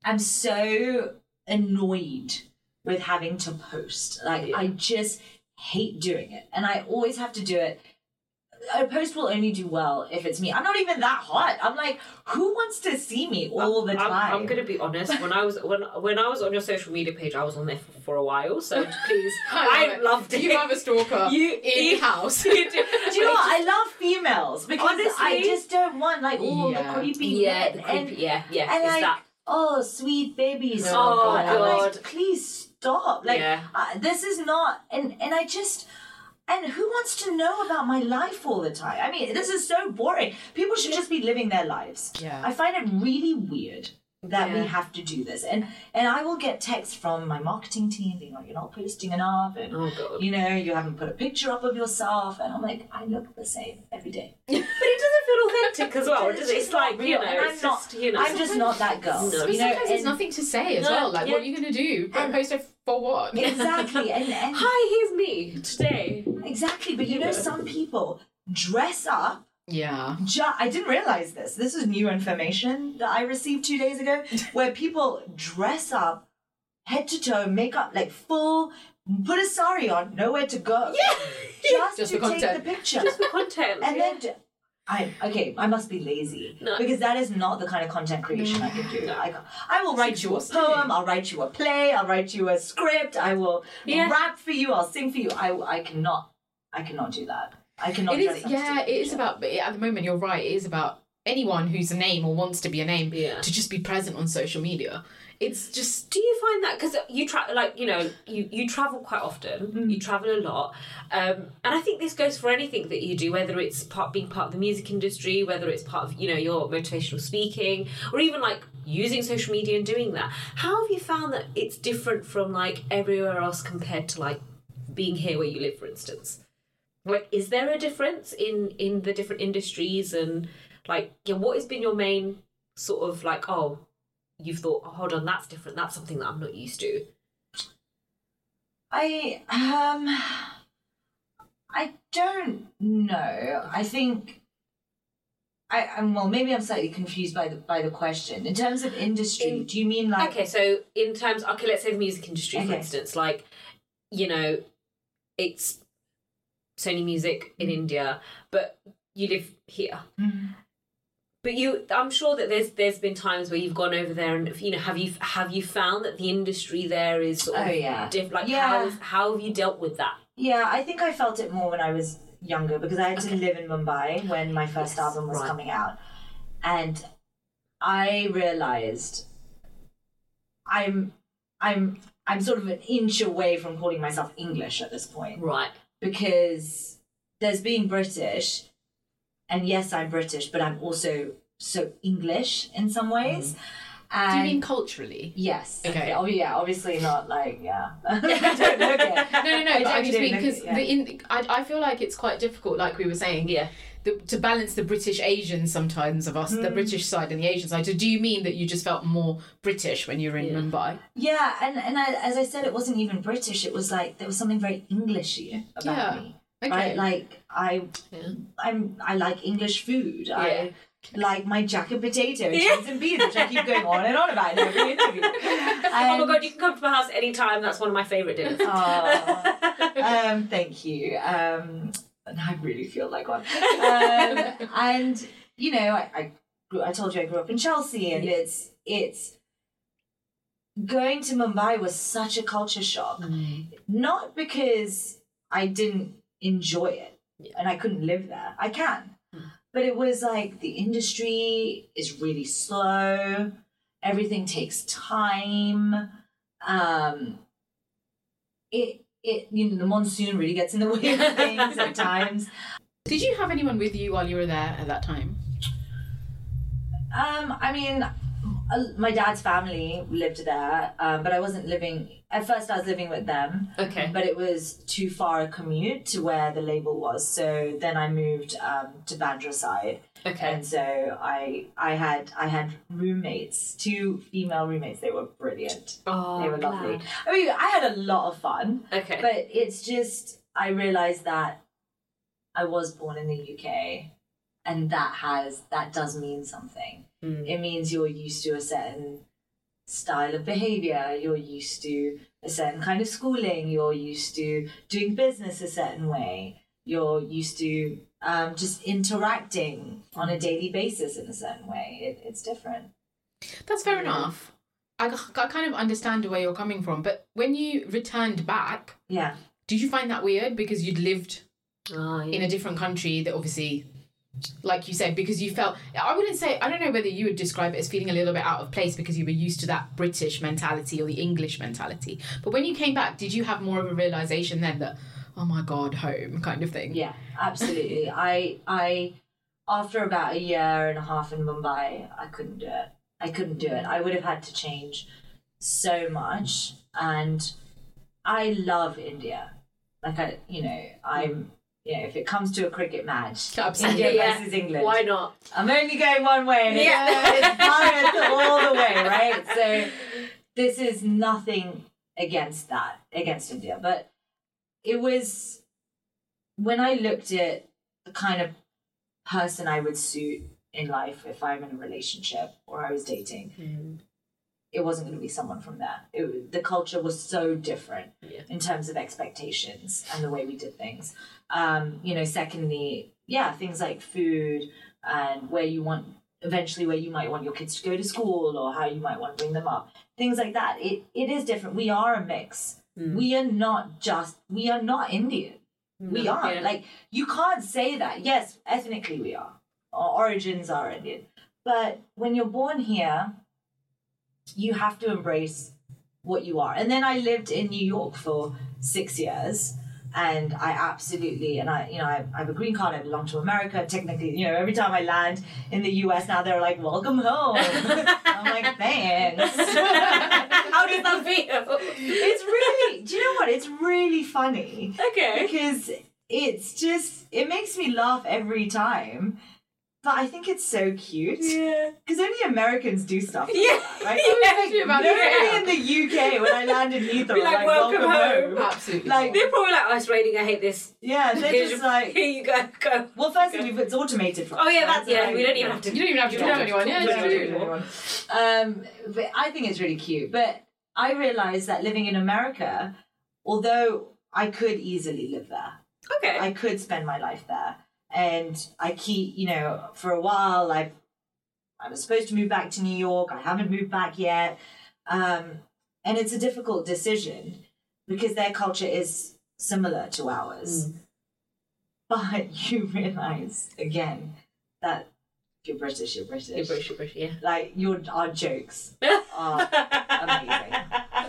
am so annoyed with having to post. Like Yeah. I just hate doing it, and I always have to do it. A post will only do well if it's me. I'm not even that hot. I'm like, who wants to see me all the I'm, time? I'm, gonna be honest. When I was when when I was on your social media page, I was on there for, for a while. So please, I, love it. loved it. You have a stalker You- in house. You do. You know what? I love females because I just don't want like all Yeah. the creepy yeah, the and creepy, yeah, yeah. and like, that. oh sweet babies. Oh, God. I'm like, please stop. Like Yeah. uh, this is not and and I just and who wants to know about my life all the time? I mean, this is so boring. People should just be living their lives. Yeah. I find it really weird that Yeah. we have to do this. And and I will get texts from my marketing team being like, you're not posting enough and Oh you know, you haven't put a picture up of yourself and I'm like, I look the same every day. But it doesn't feel authentic as well. It's does it? just It's like real, you know, and I'm it's not- just you know. I'm just not that girl. No. You know, sometimes there's nothing to say as No, well. Like, yeah. what are you going to do? Post a for what? Exactly. And, and Hi, here's me today. exactly. But you know, some people dress up Yeah. Ju- I didn't realize this. This is new information that I received two days ago, where people dress up, head to toe, makeup like full, put a sari on, nowhere to go, just, Just to for take content. the picture, Just for content. and yeah. then. d- I okay. I must be lazy No. because that is not the kind of content creation I can do. I, I will write you a poem. I'll write you a play. I'll write you a script. I will Yeah. rap for you. I'll sing for you. I I cannot. I cannot do that. I cannot. It dress is, up to yeah, it is about, but at the moment, you're right, it is about anyone who's a name or wants to be a name Yeah. to just be present on social media. It's just, Do you find that because you tra- like you know you you travel quite often, you travel a lot, um, and I think this goes for anything that you do, whether it's part being part of the music industry, whether it's part of you know your motivational speaking, or even like using social media and doing that. How have you found that it's different from like everywhere else compared to like being here where you live, for instance? Like, is there a difference in in the different industries and like yeah, what has been your main sort of like oh you've thought, oh, hold on, that's different. That's something that I'm not used to. I um I don't know. I think I'm well maybe I'm slightly confused by the by the question. In terms of industry, In- do you mean like Okay, so in terms, okay, let's say the music industry, for instance, like, you know, it's Sony Music in India, but you live here. Mhm. But you, I'm sure that there's there's been times where you've gone over there and you know have you have you found that the industry there is sort of Oh, yeah. diff- like Yeah. how is, how have you dealt with that? Yeah, I think I felt it more when I was younger because I had to live in Mumbai when my first Yes, album was right. coming out. And I realized I'm I'm I'm sort of an inch away from calling myself English at this point. Right. Because there's being British, and yes, I'm British, but I'm also so English in some ways. Mm-hmm. do And you mean culturally? yes? Okay. Oh yeah, obviously not like yeah. I don't look it. No, no, no. I I just mean because yeah. the in, I, I feel like it's quite difficult, like we were saying, Yeah. The, to balance the British Asian sometimes of us, the Mm. British side and the Asian side. So do you mean that you just felt more British when you were in Yeah. Mumbai? Yeah, and and I, as I said, it wasn't even British. It was like there was something very Englishy about Yeah. me. Okay. Right, like I, Yeah. I'm I like English food. Yeah. I like my jacket potato and Yeah. cheese and beans, which I keep going on and on about in every interview. oh my god, you can come to my house anytime. That's one of my favourite dinners. Aw. um, thank you. Um, and I really feel like one. Um, and you know, I, I grew, I told you I grew up in Chelsea, and it's it's going to Mumbai was such a culture shock. Not because I didn't enjoy it Yeah. and I couldn't live there. I can. But it was like the industry is really slow. Everything takes time. Um, it it you know the monsoon really gets in the way of things at times. Did you have anyone with you while you were there at that time? Um, I mean, my dad's family lived there, um, but I wasn't living. At first, I was living with them, Okay. but it was too far a commute to where the label was. So then I moved um, to Bandra side, Okay. and so I I had I had roommates, two female roommates. They were brilliant. Oh, they were glad. lovely. I mean, I had a lot of fun. Okay. But it's just I realized that I was born in the UK and that has that does mean something. Mm. It means you're used to a certain style of behavior, you're used to a certain kind of schooling, you're used to doing business a certain way, you're used to um, just interacting on a daily basis in a certain way. It, it's different. That's fair Yeah. enough. I, I kind of understand where you're coming from, but when you returned back, Yeah. did you find that weird because you'd lived Oh, yeah. in a different country that obviously like you said because you felt i wouldn't say i don't know whether you would describe it as feeling a little bit out of place because you were used to that british mentality or the english mentality but when you came back did you have more of a realization then that oh my god home kind of thing Yeah, absolutely. I I after about a year and a half in Mumbai, I couldn't do it. I couldn't do it. I would have had to change so much and I love India. Like I you know, I'm you know, if it comes to a cricket match, Absolutely. India Yeah. versus England. Why not? I'm only going one way and Yeah. it's, it's Bharat all the way, right? So this is nothing against that, against India. But it was when I looked at the kind of person I would suit in life if I'm in a relationship or I was dating, hmm. it wasn't going to be someone from there. It, the culture was so different. In terms of expectations and the way we did things. Um, you know, secondly, yeah, things like food and where you want eventually where you might want your kids to go to school or how you might want to bring them up. Things like that. It it is different. We are a mix. We are not just we are not Indian. We No, are. yeah. Like you can't say that. Yes, ethnically we are. Our origins are Indian. But when you're born here, you have to embrace what you are. And then I lived in New York for six years. And I absolutely, and I, you know, I, I have a green card. I belong to America. Technically, you know, every time I land in the U.S. now, they're like, "Welcome home." I'm like, "Thanks." How does that feel? it's really, do you know what? It's really funny Okay. because it's just it makes me laugh every time. But I think it's so cute Yeah. because only Americans do stuff like Yeah. that, right? Especially about Nobody UK. in the UK when I land in Heathrow, Be like, like, "Welcome home." absolutely Like- They're probably like, oh, it's raining, I hate this. Yeah, they're Here's just like, Here you go, go. well, firstly, we've it's automated for Oh, yeah, that's, yeah, like, we don't even have to. you don't even have to You talk don't to anyone yeah, talk to it's anyone. true. Um, but I think it's really cute. But I realized that living in America, although I could easily live there, Okay. I could spend my life there. And I keep, you know, for a while, I I was supposed to move back to New York. I haven't moved back yet. Um, and it's a difficult decision because their culture is similar to ours. But you realize, again, that you're British, you're British. You're British, you're British, yeah. Like, your, our jokes are amazing.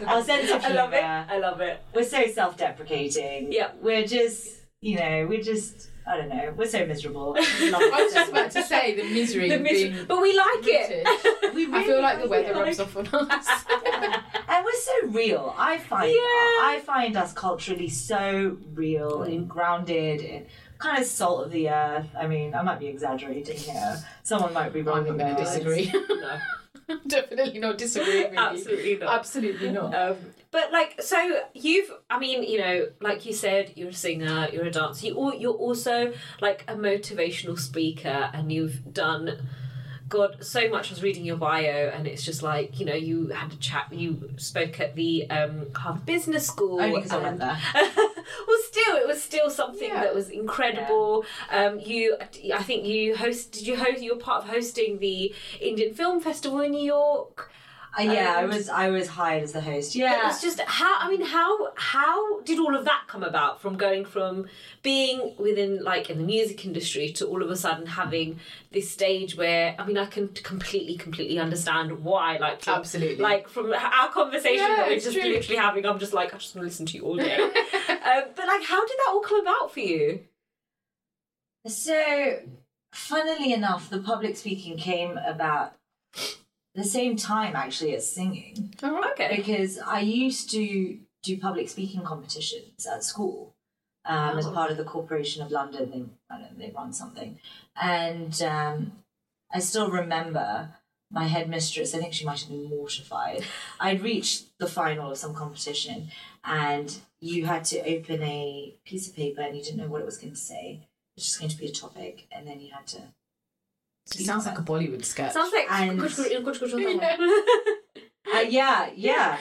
Our sense of I love it. I love it. We're so self deprecating. Yeah. We're just, you know, we're just, I don't know, we're so miserable. We love it I was just about to say the misery The mis- but we like British. it. We I feel like the weather like rubs off on us. and we're so real. I find Yeah. I find us culturally so real Mm. and grounded and kind of salt of the earth. I mean, I might be exaggerating here. Someone might be wrong. I'm going to disagree. no, Definitely not disagree with you. absolutely not. Absolutely not. Um, but like, so you've, I mean, you know, like you said, you're a singer, you're a dancer. you, you're also like a motivational speaker, and you've done, God, so much. I was reading your bio, and it's just like, you know, you had a chat. You spoke at the um, Harvard Business School. Only because I went there. well, still, it was still something Yeah. that was incredible. Um, you, I think you host. Did you host? You were part of hosting the Indian Film Festival in New York. Uh, yeah, I was I was hired as the host. It Yeah. was just how I mean how how did all of that come about from going from being within like in the music industry to all of a sudden having this stage where I mean I can completely completely understand why like from, Absolutely. like from our conversation Yeah, that we're just true. literally having I'm just like I just want to listen to you all day um, but like how did that all come about for you So, funnily enough, the public speaking came about the same time actually as singing right. Okay. because I used to do public speaking competitions at school um, as Oh. part of the Corporation of London. They, I don't know, they run something. And um, I still remember my headmistress, I think she might have been mortified. I'd reached the final of some competition and you had to open a piece of paper and you didn't know what it was going to say. It's just going to be a topic and then you had to. It sounds like a Bollywood sketch. Sounds like And-. Uh, yeah, yeah.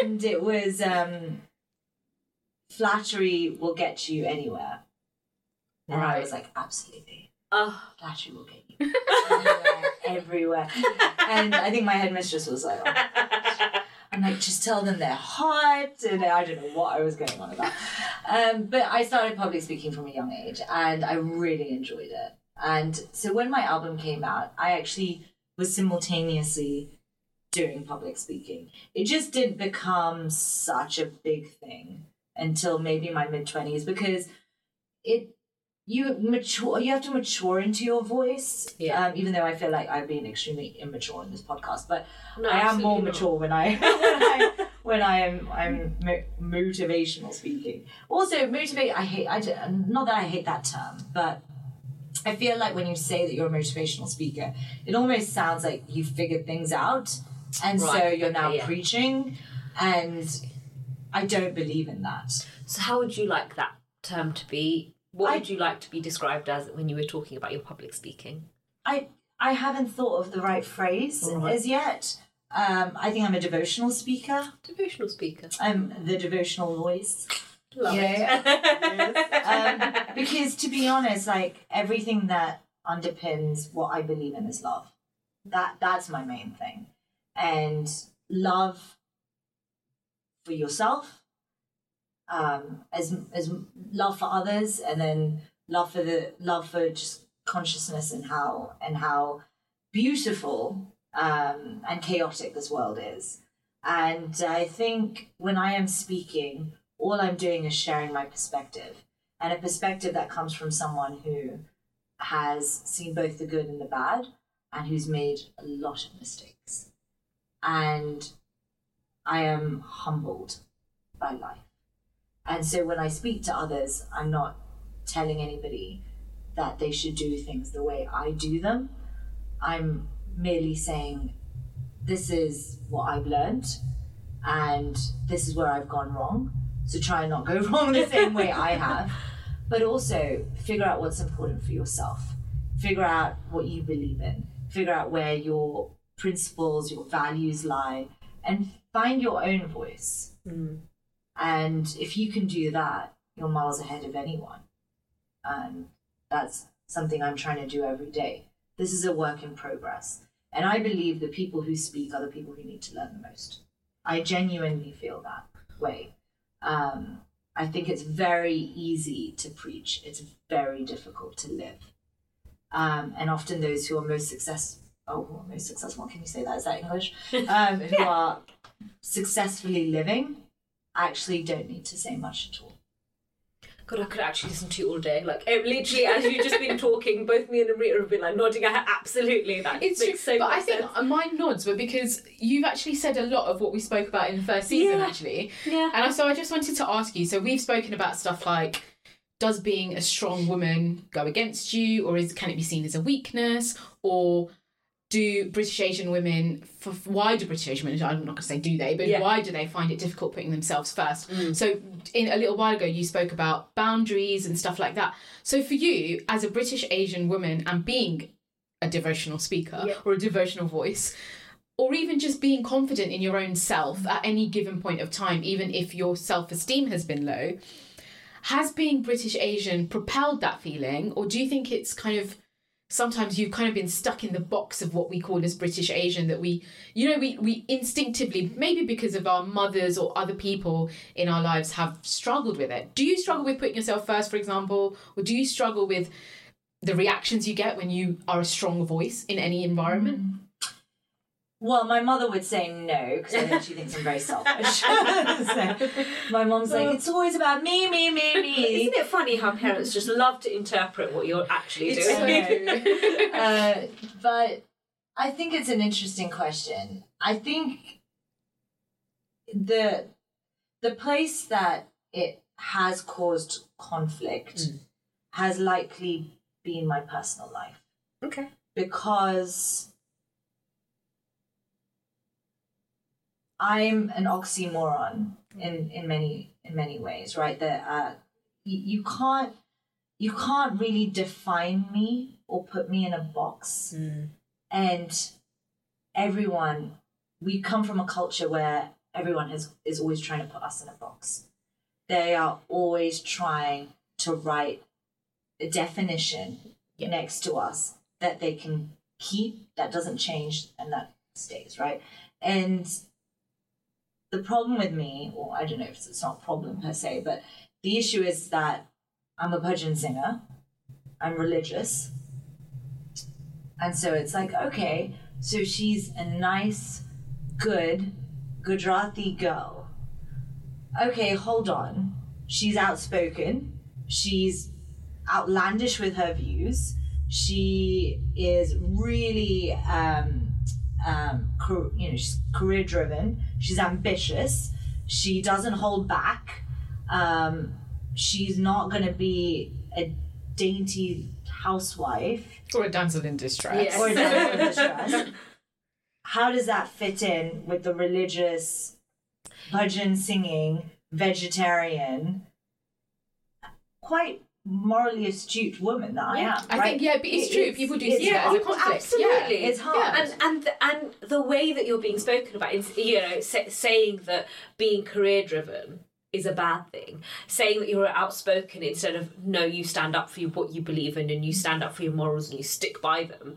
and it was um, flattery will get you anywhere. And I was like, absolutely. Oh, Flattery will get you everywhere, everywhere. And I think my headmistress was like, oh. I'm like, just tell them they're hot. And I don't know what I was going on about. Um, but I started public speaking from a young age and I really enjoyed it. And so when my album came out, I actually was simultaneously doing public speaking. It just didn't become such a big thing until maybe my mid 20s because it you mature you have to mature into your voice Yeah. um, even though i feel like i've been extremely immature in this podcast but no, i am more absolutely not. mature when i when i when i am i'm mo- motivational speaking also motivate i hate i not that i hate that term but i feel like when you say that you're a motivational speaker it almost sounds like you figured things out and so you're now okay, yeah. preaching and i don't believe in that So, how would you like that term to be? What I- would you like to be described as when you were talking about your public speaking? I I haven't thought of the right phrase Alright. as yet. Um, I think I'm a devotional speaker. Devotional speaker. I'm the devotional voice. Love Yeah. it. Um, because to be honest, like everything that underpins what I believe in is love. That that's my main thing, and love for yourself, um, as as love for others, and then love for the love for just consciousness and how and how beautiful um, and chaotic this world is. And I think when I am speaking, all I'm doing is sharing my perspective, and a perspective that comes from someone who has seen both the good and the bad, and who's made a lot of mistakes. And I am humbled by life. And so when I speak to others, I'm not telling anybody that they should do things the way I do them. I'm merely saying, this is what I've learned, and this is where I've gone wrong. So try and not go wrong the same way I have. But also figure out what's important for yourself. Figure out what you believe in. Figure out where your principles, your values lie, and find your own voice. Mm. And if you can do that, you're miles ahead of anyone. And that's something I'm trying to do every day. This is a work in progress. And I believe the people who speak are the people who need to learn the most. I genuinely feel that way. Um, I think it's very easy to preach, it's very difficult to live. Um, and often those who are most successful, oh, who are most successful, can you say that? Is that English? Um, who are successfully living actually don't need to say much at all. God, I could actually listen to you all day. Like, it, literally, as you've just been talking, both me and Amrita have been like nodding head. Absolutely, that It's makes true, so but I think sense. Uh, mine nods were because you've actually said a lot of what we spoke about in the first season, Yeah. actually. Yeah. And so I just wanted to ask you. So we've spoken about stuff like, does being a strong woman go against you, or is can it be seen as a weakness, or do British Asian women, for why do British Asian women? I'm not going to say do they, but Yeah. why do they find it difficult putting themselves first? Mm. So in a little while ago, you spoke about boundaries and stuff like that. So for you, as a British Asian woman, and being a devotional speaker Yeah. or a devotional voice, or even just being confident in your own self at any given point of time, even if your self esteem has been low, has being British Asian propelled that feeling, or do you think it's kind of sometimes you've kind of been stuck in the box of what we call as British Asian that we, you know, we, we instinctively, maybe because of our mothers or other people in our lives, have struggled with it? Do you struggle with putting yourself first, for example, or do you struggle with the reactions you get when you are a strong voice in any environment? Mm. Well, my mother would say no because I think she thinks I'm very selfish. so my mom's like, it's always about me, me, me, me. Isn't it funny how parents just love to interpret what you're actually It's doing? so- uh, but I think it's an interesting question. I think the the place that it has caused conflict Mm. has likely been my personal life Okay. because I'm an oxymoron in in many in many ways, right? That uh, you, you can't you can't really define me or put me in a box, and everyone we come from a culture where everyone is is always trying to put us in a box. They are always trying to write a definition next to us that they can keep that doesn't change and that stays right and the problem with me or i don't know if it's, not a problem per se but the issue is that i'm a bhajan singer. I'm religious. And so it's like okay so she's a nice good gujarati girl. Okay hold on. She's outspoken. She's outlandish with her views. She is really, um, um, car- you know, she's career driven. She's ambitious. She doesn't hold back. Um, she's not going to be a dainty housewife Or a damsel in distress. Yes. or a damsel in distress. How does that fit in with the religious, bhajan singing, vegetarian, quite morally astute woman that I am? I right? think yeah, but it's It- true. it's- People do it's see that as a hard. absolutely. Yeah. It's hard. And and the, and the way that you're being spoken about is you know sa- saying that being career driven is a bad thing. Saying that you're outspoken instead of no, you stand up for you, what you believe in and you stand up for your morals and you stick by them.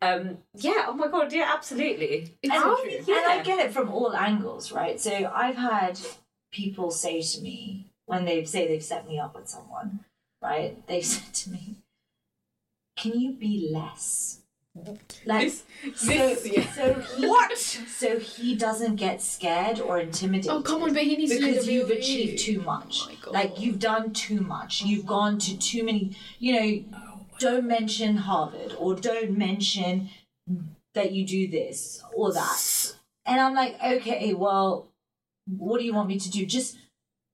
Um, yeah. Oh my god. Yeah. Absolutely. It's and, so How- true. and I get it from all angles, right? So I've had people say to me when they say they've set me up with someone, right? They've said to me, "Can you be less?" Like This- so, this- yeah. so he, what? So he doesn't get scared or intimidated. Oh come on, but he needs to because the you've achieved too oh much. Oh my God. like you've done too much. You've gone to too many. You know, don't mention Harvard or don't mention that you do this or that. And I'm like, okay, well, what do you want me to do? Just,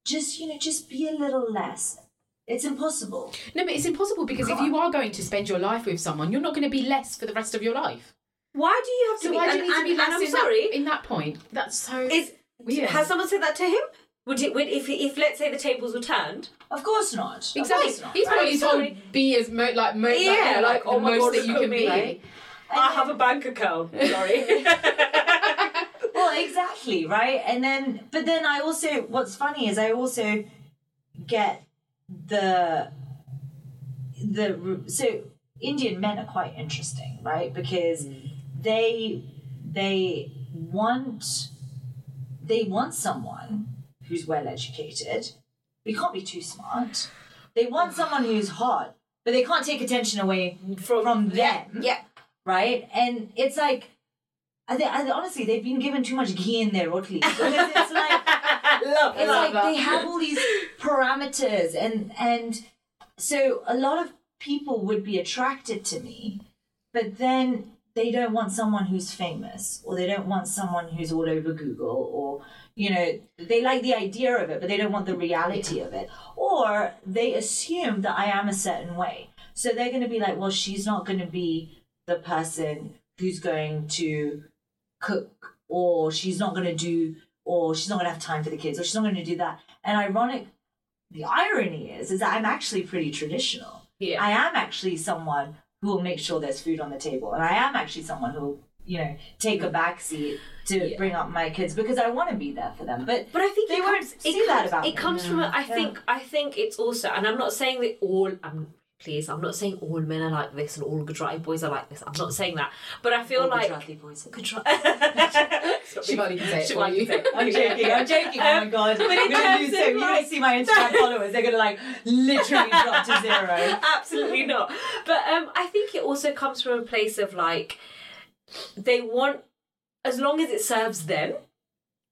just you know, just be a little less. It's impossible. No, but it's impossible because if you are going to spend your life with someone, you're not going to be less for the rest of your life. Why do you have to So be? why do and, you need to be less I'm in, sorry. That, in that point? That's so. Is weird. has someone said that to him? Would it? Would if if let's say the tables were turned? Of course not. Of exactly. course not. He's probably Sorry. told be as mo- like mo- like, you Yeah, know, like, like oh the my most God, that you look can at be. me. Right? I have a bank account. Sorry. well exactly right and then but then i also what's funny is i also get the the so indian men are quite interesting right because mm. they they want they want someone who's well educated but you can't be too smart they want someone who's hot but they can't take attention away From, from them yeah. right? And it's like, I think I, honestly, they've been given too much ghee in their rotli. Because it's like, love, it's love like they have all these parameters, and and so a lot of people would be attracted to me, but then they don't want someone who's famous, or they don't want someone who's all over Google, or you know, they like the idea of it, but they don't want the reality of it, or they assume that I am a certain way. So they're going to be like, well, she's not going to be the person who's going to cook, or she's not going to do, or she's not going to have time for the kids, or she's not going to do that. And ironic, the irony is, is that I'm actually pretty traditional. Yeah. I am actually someone who will make sure there's food on the table, and I am actually someone who will, you know, take a back seat to Yeah. bring up my kids because I want to be there for them. But But I think They it won't comes, see it that about it me. comes from. A, I Yeah. think. I think it's also, and I'm not saying that all. I'm please. I'm not saying all men are like this and all Gujarati boys are like this. I'm not saying that. But I feel All like. Gujarati boys are- Shivali can say it for you. it. I'm joking. I'm joking. Oh my god. But in terms lose of, so you're see my Instagram followers. They're gonna like literally drop to zero. Absolutely not. But um, I think it also comes from a place of like they want, as long as it serves them,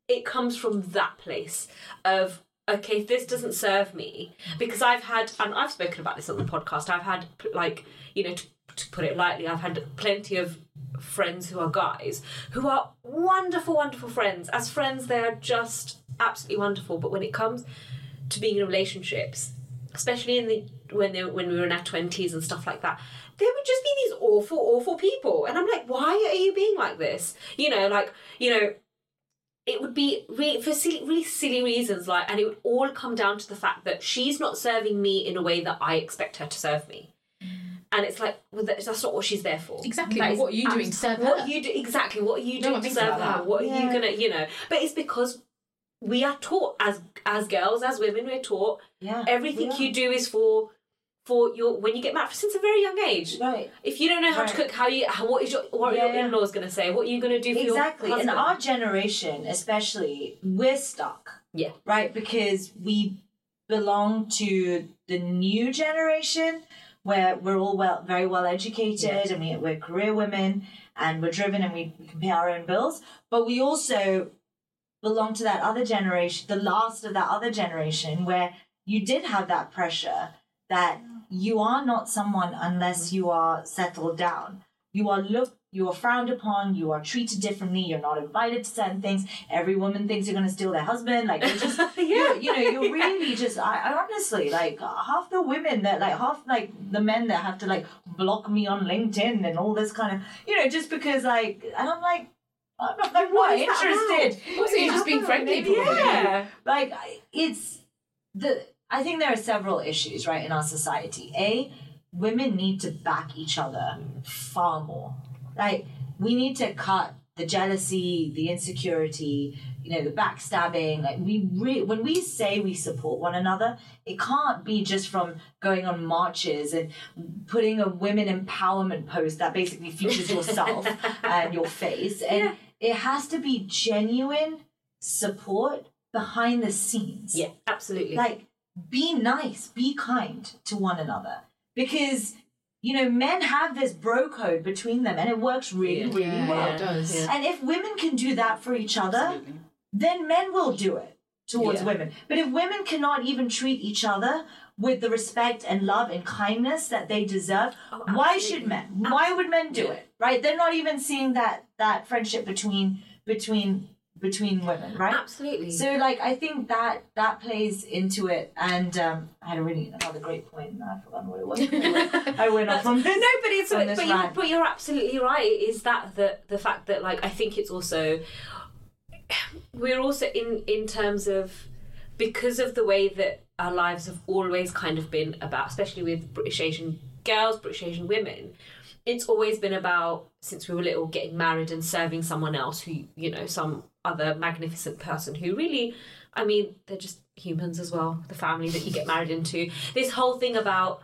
it comes from that place of okay, this doesn't serve me, because I've had, and I've spoken about this on the podcast. I've had like you know. T- to put it lightly, I've had plenty of friends who are guys who are wonderful, wonderful friends. As friends, they are just absolutely wonderful. But when it comes to being in relationships, especially in the when they when we were in our twenties and stuff like that, they would just be these awful, awful people. And I'm like, why are you being like this? You know, like you know, it would be re- for silly, really silly reasons, like, and it would all come down to the fact that she's not serving me in a way that I expect her to serve me. Mm. And it's like, well, that's not what she's there for. Exactly. That What are you doing to serve What her? you do exactly? What are you No doing one to serve her? What are you gonna, you know? But it's because we are taught as as girls, as women, we're taught Yeah. everything we you do is for for your when you get married since a very young age. Right. If you don't know how to cook, how you how, what is your what are your in laws gonna say? What are you gonna do for Exactly. your In our generation, especially, we're stuck. Yeah. Right? Because we belong to the new generation where we're all well very well educated and we, we're career women and we're driven and we, we can pay our own bills. But we also belong to that other generation, the last of that other generation where you did have that pressure that you are not someone unless you are settled down. You are looked, you are frowned upon, you are treated differently, you're not invited to certain things. Every woman thinks you're going to steal their husband. Like, you're just, Yeah. you, you know, you're really just, I, I honestly, like, half the women that, like, half, like, the men that have to, like, block me on LinkedIn and all this kind of, you know, just because, like, and I'm like, I'm not, I'm What that interested. Also, you're just being friendly, probably. Yeah. like it's the i think there are several issues right in our society. A women need to back each other far more like we need to cut the jealousy the insecurity you know the backstabbing. Like we re- when we say we support one another it can't be just from going on marches and putting a women empowerment post that basically features yourself and your face. And Yeah. it has to be genuine support behind the scenes. Yeah, absolutely. like be nice be kind to one another because you know men have this bro code between them and it works really Yeah. really Yeah, well yeah, it does. Yeah. and if women can do that for each other Absolutely. then men will do it towards Yeah. women but if women cannot even treat each other with the respect and love and kindness that they deserve Oh, why should men why would men do Yeah. it right they're not even seeing that that friendship between between between women right absolutely. so like I think that that plays into it, and um, I had a really another great point, and I've forgotten what it was. I went off on this. no, but it's on but, you're, but you're absolutely right. Is that the the fact that like I think it's also we're also in in terms of because of the way that our lives have always kind of been about, especially with British Asian girls, British Asian women. It's always been about since we were little getting married and serving someone else who you know some other magnificent person who really I mean they're just humans as well the family that you get married into. This whole thing about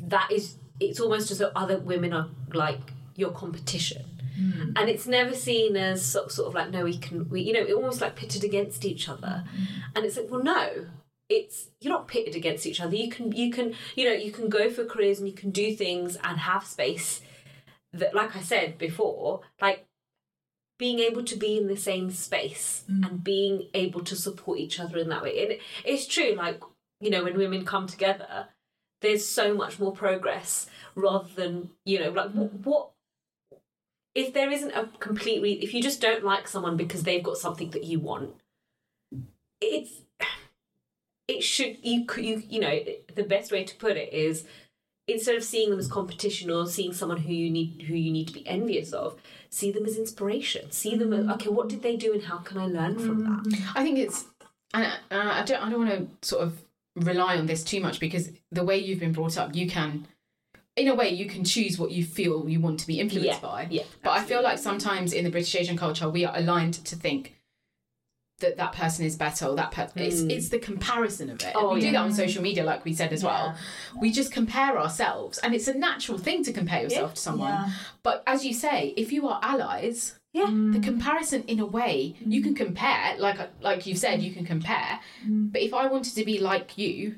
that is it's almost as though other women are like your competition. Hmm. And it's never seen as sort, sort of like no we can we you know it almost like pitted against each other. Hmm. And it's like well no it's you're not pitted against each other. You can you can you know you can go for careers and you can do things and have space that like i said before like being able to be in the same space mm. and being able to support each other in that way. And it's true like you know when women come together there's so much more progress rather than you know like what, mm. what if there isn't a complete re- if you just don't like someone because they've got something that you want it's it should you could you you know the best way to put it is instead of seeing them as competition or seeing someone who you need who you need to be envious of see them as inspiration. See them as okay what did they do and how can i learn from that? Mm. I think it's, and I don't, I don't want to sort of rely on this too much because the way you've been brought up, you can, in a way, you can choose what you feel you want to be influenced Yeah, by. yeah, But I feel like sometimes in the British Asian culture, we are aligned to think that that person is better or that person. It's, hmm. it's the comparison of it. And Oh, we do that on social media, like we said as well. We just compare ourselves, and it's a natural thing to compare yourself to someone. Yeah. But as you say, if you are allies, yeah the mm. comparison in a way you can mm. compare like uh, like you said you can compare mm. but if i wanted to be like you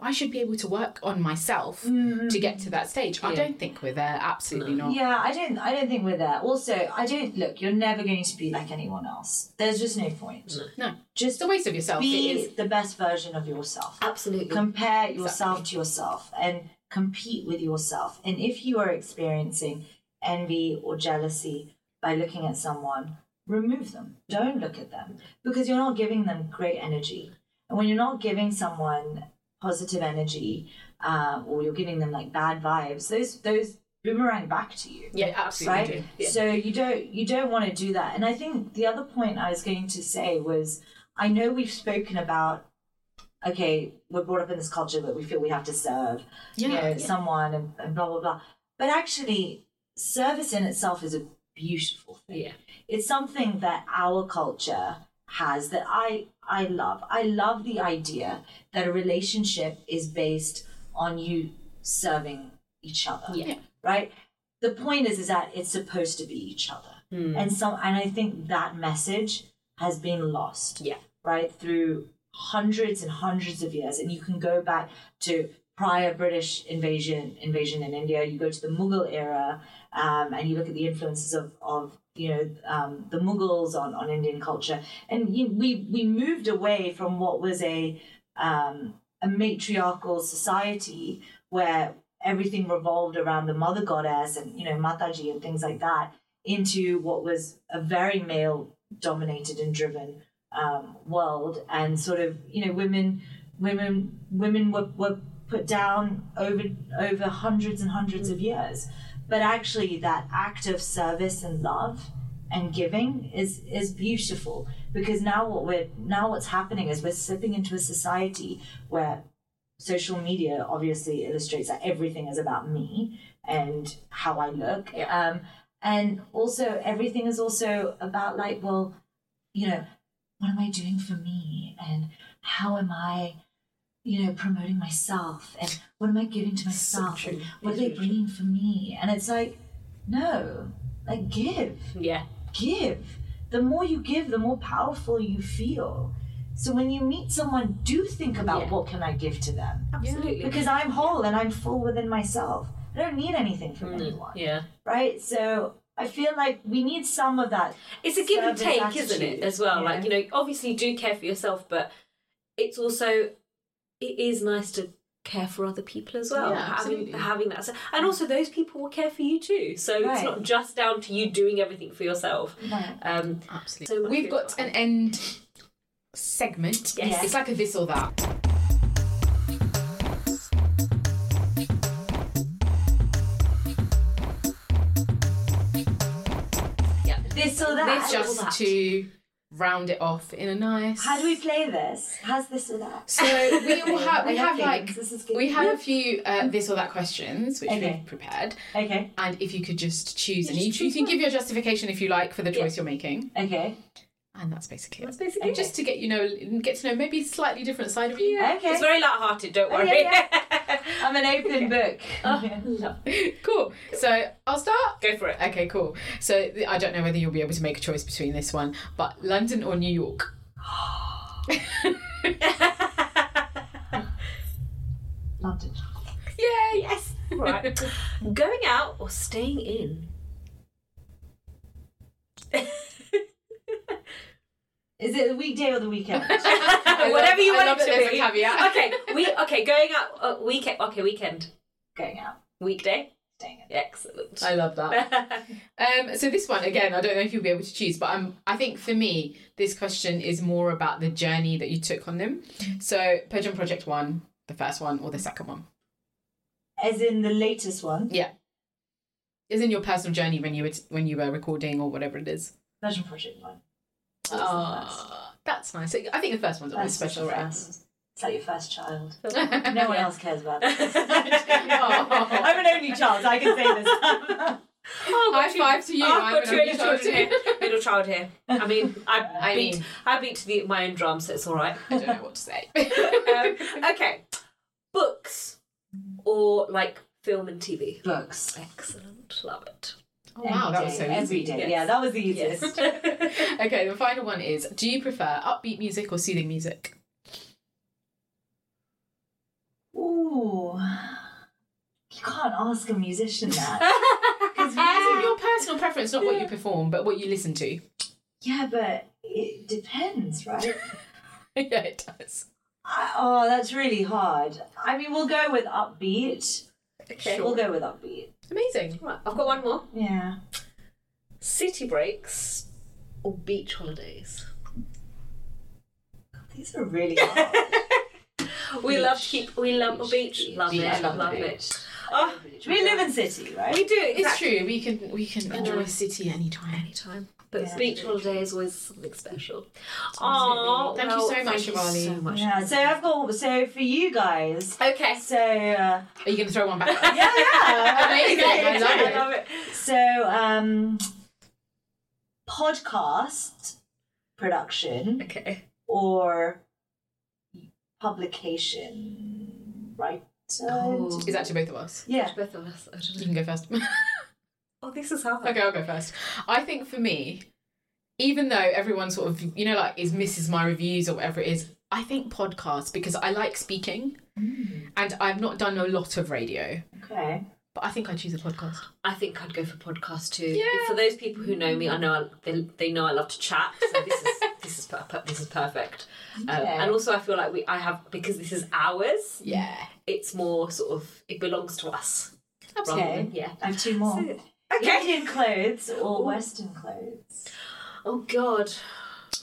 i should be able to work on myself to get to that stage i don't think we're there absolutely not Yeah, I don't. I don't think we're there. Also, I don't look. You're never going to be like anyone else. There's just no point. no Just it's a waste of yourself be is the best version of yourself. absolutely Compare yourself to yourself, and compete with yourself. And if you are experiencing envy or jealousy by looking at someone, remove them. Don't look at them because you're not giving them great energy. And when you're not giving someone positive energy, uh, or you're giving them like bad vibes, those those boomerang back to you Yeah, absolutely. right. Yeah. so you don't you don't want to do that and i think the other point i was going to say was i know we've spoken about okay we're brought up in this culture that we feel we have to serve you Yeah, know yeah. someone and, and blah blah blah but actually service in itself is a beautiful thing Yeah. it's something that our culture has that i i love i love the idea that a relationship is based on you serving each other Yeah. right the point is is that it's supposed to be each other Hmm. and so and i think that message has been lost Yeah. right through hundreds and hundreds of years and you can go back to prior british invasion invasion in india you go to the mughal era um, and you look at the influences of of you know um, the mughals on, on indian culture. And you, we we moved away from what was a um, a matriarchal society where everything revolved around the mother goddess and you know mataji and things like that into what was a very male dominated and driven um, world. And sort of you know women women women were, were put down over over hundreds and hundreds of years but actually that act of service and love and giving is is beautiful because now what we're now what's happening is we're slipping into a society where social media obviously illustrates that everything is about me and how I look. Um, and also everything is also about like, well, you know, what am I doing for me? And how am I, you know, promoting myself? And what am I giving to myself? and what are they bringing for me? And it's like, no, like give Yeah. give. The more you give, the more powerful you feel. So when you meet someone, do think about Yeah. what can I give to them? Absolutely. Because I'm whole and I'm full within myself. I don't need anything from mm, anyone, Yeah. right? So I feel like we need some of that. It's a give and service take, isn't it, as well? Like, you know, obviously you do care for yourself, but it's also, it is nice to care for other people as well. Yeah, having, having that. And also, those people will care for you too. So it's not just down to you doing everything for yourself. Right. Um, Absolutely. So We've got an end segment. Yes. It's like a this or that. yeah. This or that. This just to round it off in a nice. How do we play this? How's this or that? So we all have we have like This is good. we have a few uh, this or that questions which Okay. we've prepared, Okay. and if you could just choose, you, you can one. give your justification if you like for the choice you're making, Okay. And that's basically That's it. basically Just to get you know get to know maybe a slightly different side of you. Okay. It's very light-hearted, don't worry. Okay, I'm an open book. Oh, lovely. cool. So I'll start. Go for it. Okay, cool. So I don't know whether you'll be able to make a choice between this one, but London or New York. London. Yay! Yes. Right. Going out or staying in? Is it the weekday or the weekend? Whatever you I want love it that to a be. caveat. okay, we okay going out uh, weekend. Okay, weekend, Going out. weekday. Staying in. Excellent. I love that. Um, so this one again, I don't know if you'll be able to choose, but um, I think for me, this question is more about the journey that you took on them. So Bhajan Project One, the first one, or the second one, As in the latest one, Yeah. is in your personal journey when you were t- when you were recording or whatever it is. Bhajan Project one. Ah, that's nice. I think the first one's always That's special, right? first. It's like your first child. no No one else cares about it. Oh. I'm an only child, so I can say this. Oh, High got five to you. Oh, I've got two only little child here. Middle child here. I mean, I, I beat, mean- I beat to the, my own drum, so it's all right. I don't know what to say. um, okay, books or like film and TV. Books. Excellent, love it. Oh, wow, that was so Every day, every easy. day. Yes. Yeah, that was the easiest. Okay, the final one is: Do you prefer upbeat music or soothing music? Ooh. You can't ask a musician that. As in your personal preference, not what you perform, but what you listen to. yeah, but it depends, right? yeah, it does. I, oh, that's really hard. I mean, we'll go with upbeat. Okay. We'll go with upbeat. Amazing. Right, I've got one more. Yeah. City breaks or beach holidays. These are really hard. We love to keep. We love a beach. Love Beach, it. love Love, the it. Oh, we live in city, right? we do. It's Exactly. true. We can we can enjoy city anytime. Anytime. But Yeah. beach holiday is always something special. Oh, Thank you so much, thank Shivali. so much. Yeah. So I've got so for you guys. Okay. So uh, Are you gonna throw one back? yeah, yeah, Amazing, I love it. it. So um, podcast production Okay. or publication, right? Oh. Is that to both of us? Yeah. Both of us. I don't You can go first. Oh, this is hard. okay, I'll go first. I think for me, even though everyone sort of you know like is misses my reviews or whatever it is, I think podcasts because I like speaking and I've not done a lot of radio, Okay. but I think I'd choose a podcast. I think I'd go for podcast too. Yeah. For those people who know me, I know I, they, they know I love to chat. So this is this is per- per- this is perfect. Um, Okay. and also, I feel like we I have because this is ours. Yeah, It's more sort of it belongs to us. rather Okay. than- yeah. I have two more. So- Indian clothes or Western clothes? Oh God.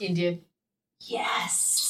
Indian. Yes.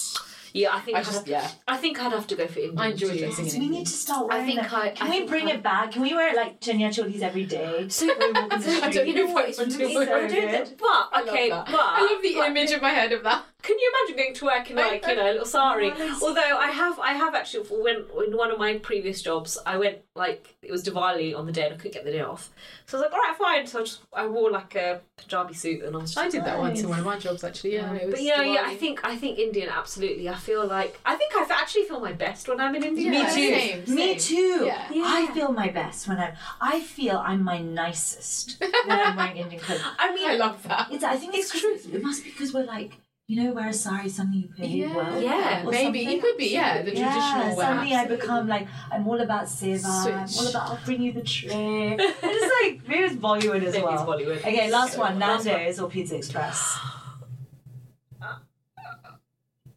Yeah, I think I I'd just have, yeah. I think I'd have to go for Indian. I enjoy too. dressing Yes, in we need to start I wearing think them. I- Can I we think bring I- it back? Can we wear it like Chanya cholis every day? So, When we walk in the so I don't street? you know know what? what It's to really do. I do that. But okay, that. but I love the but- image in my head of that. Can you imagine going to work in like you know a little sari? Although I have, I have actually when in one of my previous jobs, I went like it was Diwali on the day and I couldn't get the day off, so I was like, all right, fine. So I just I wore like a Punjabi suit and I was. Just, I did that once in one of my jobs actually. Yeah, it was But you know, yeah, I think I think Indian absolutely. I feel like I think I actually feel my best when I'm in India. Me too. same, Me too. Yeah. I feel my best when I'm. I feel I'm my nicest when I'm wearing Indian clothes. I mean, I love that. It's. I think it's, true. It must be because we're like, you know, wear a sari, something you play Yeah, well. Yeah, maybe something. it could be. Yeah, the Yeah, traditional way. suddenly I become like I'm all about seva. I'm all about I'll bring you the tray. it's like maybe it's Bollywood as well. it's Bollywood. Okay, last one. Last one. Nando's or Pizza Express.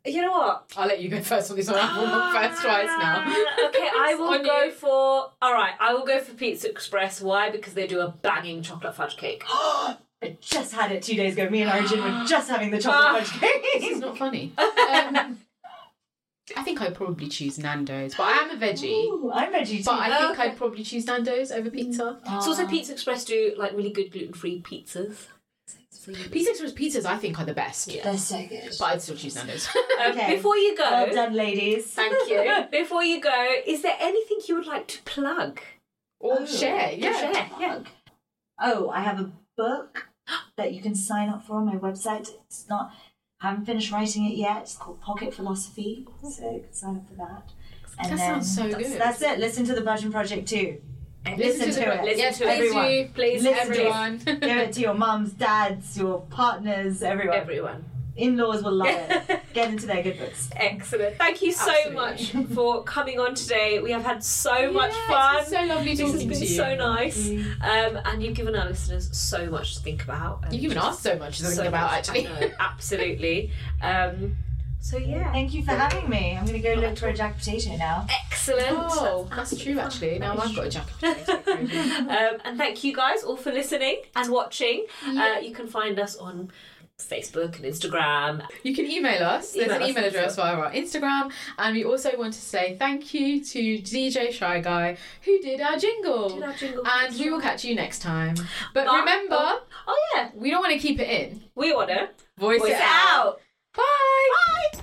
you know what? I'll let you go first on this one. I've first twice now. okay, I will go you. for. All right, I will go for Pizza Express. Why? Because they do a banging chocolate fudge cake. I just had it two days ago. Me and Arjun were just having the chocolate ah. fudge This is not funny. Um, I think I'd probably choose Nando's, but I am a veggie. Ooh, I'm veggie too. But I think Okay. I'd probably choose Nando's over mm. pizza. Ah. It's also Pizza Express do like really good gluten free pizzas. Pizza Express pizzas, I think, are the best. Yeah. They're so good. But I'd still choose Nando's. Okay. Before you go, Well done, ladies. thank you. Before you go, is there anything you would like to plug? or Oh. share, yeah. Share, yeah. Oh, I have a book that you can sign up for on my website. It's not. I haven't finished writing it yet. It's called Pocket Philosophy, so you can sign up for that. And That sounds so that's, good. That's it. Listen to the Bhajan Project too. Listen, to, to it. it. Listen yes, to please everyone. do. Please, Listen everyone. Give it to your mums, dads, your partners, everyone. everyone. In-laws will love it. Get into their good books. Excellent. Thank you so Absolutely. much for coming on today. We have had so much fun. It's been so lovely this has been so nice. Um, and you've given our listeners so much to think about. You've given just us so much to think so about, much- actually. I know, absolutely. Um, so yeah. Thank you for having me. I'm going to go look for a jack potato now. Excellent. Oh, that's true, actually. Now I've got a jacket. um, and thank you guys all for listening and watching. Uh, you can find us on Facebook and Instagram. You can email us. There's email an email address via our Instagram. And we also want to say thank you to DJ Shy Guy who did our jingle. Did our jingle and we will catch you next time. But, oh, remember, oh, oh, yeah, we don't want to keep it in. We want to voice, voice, it out. out. Bye. Bye.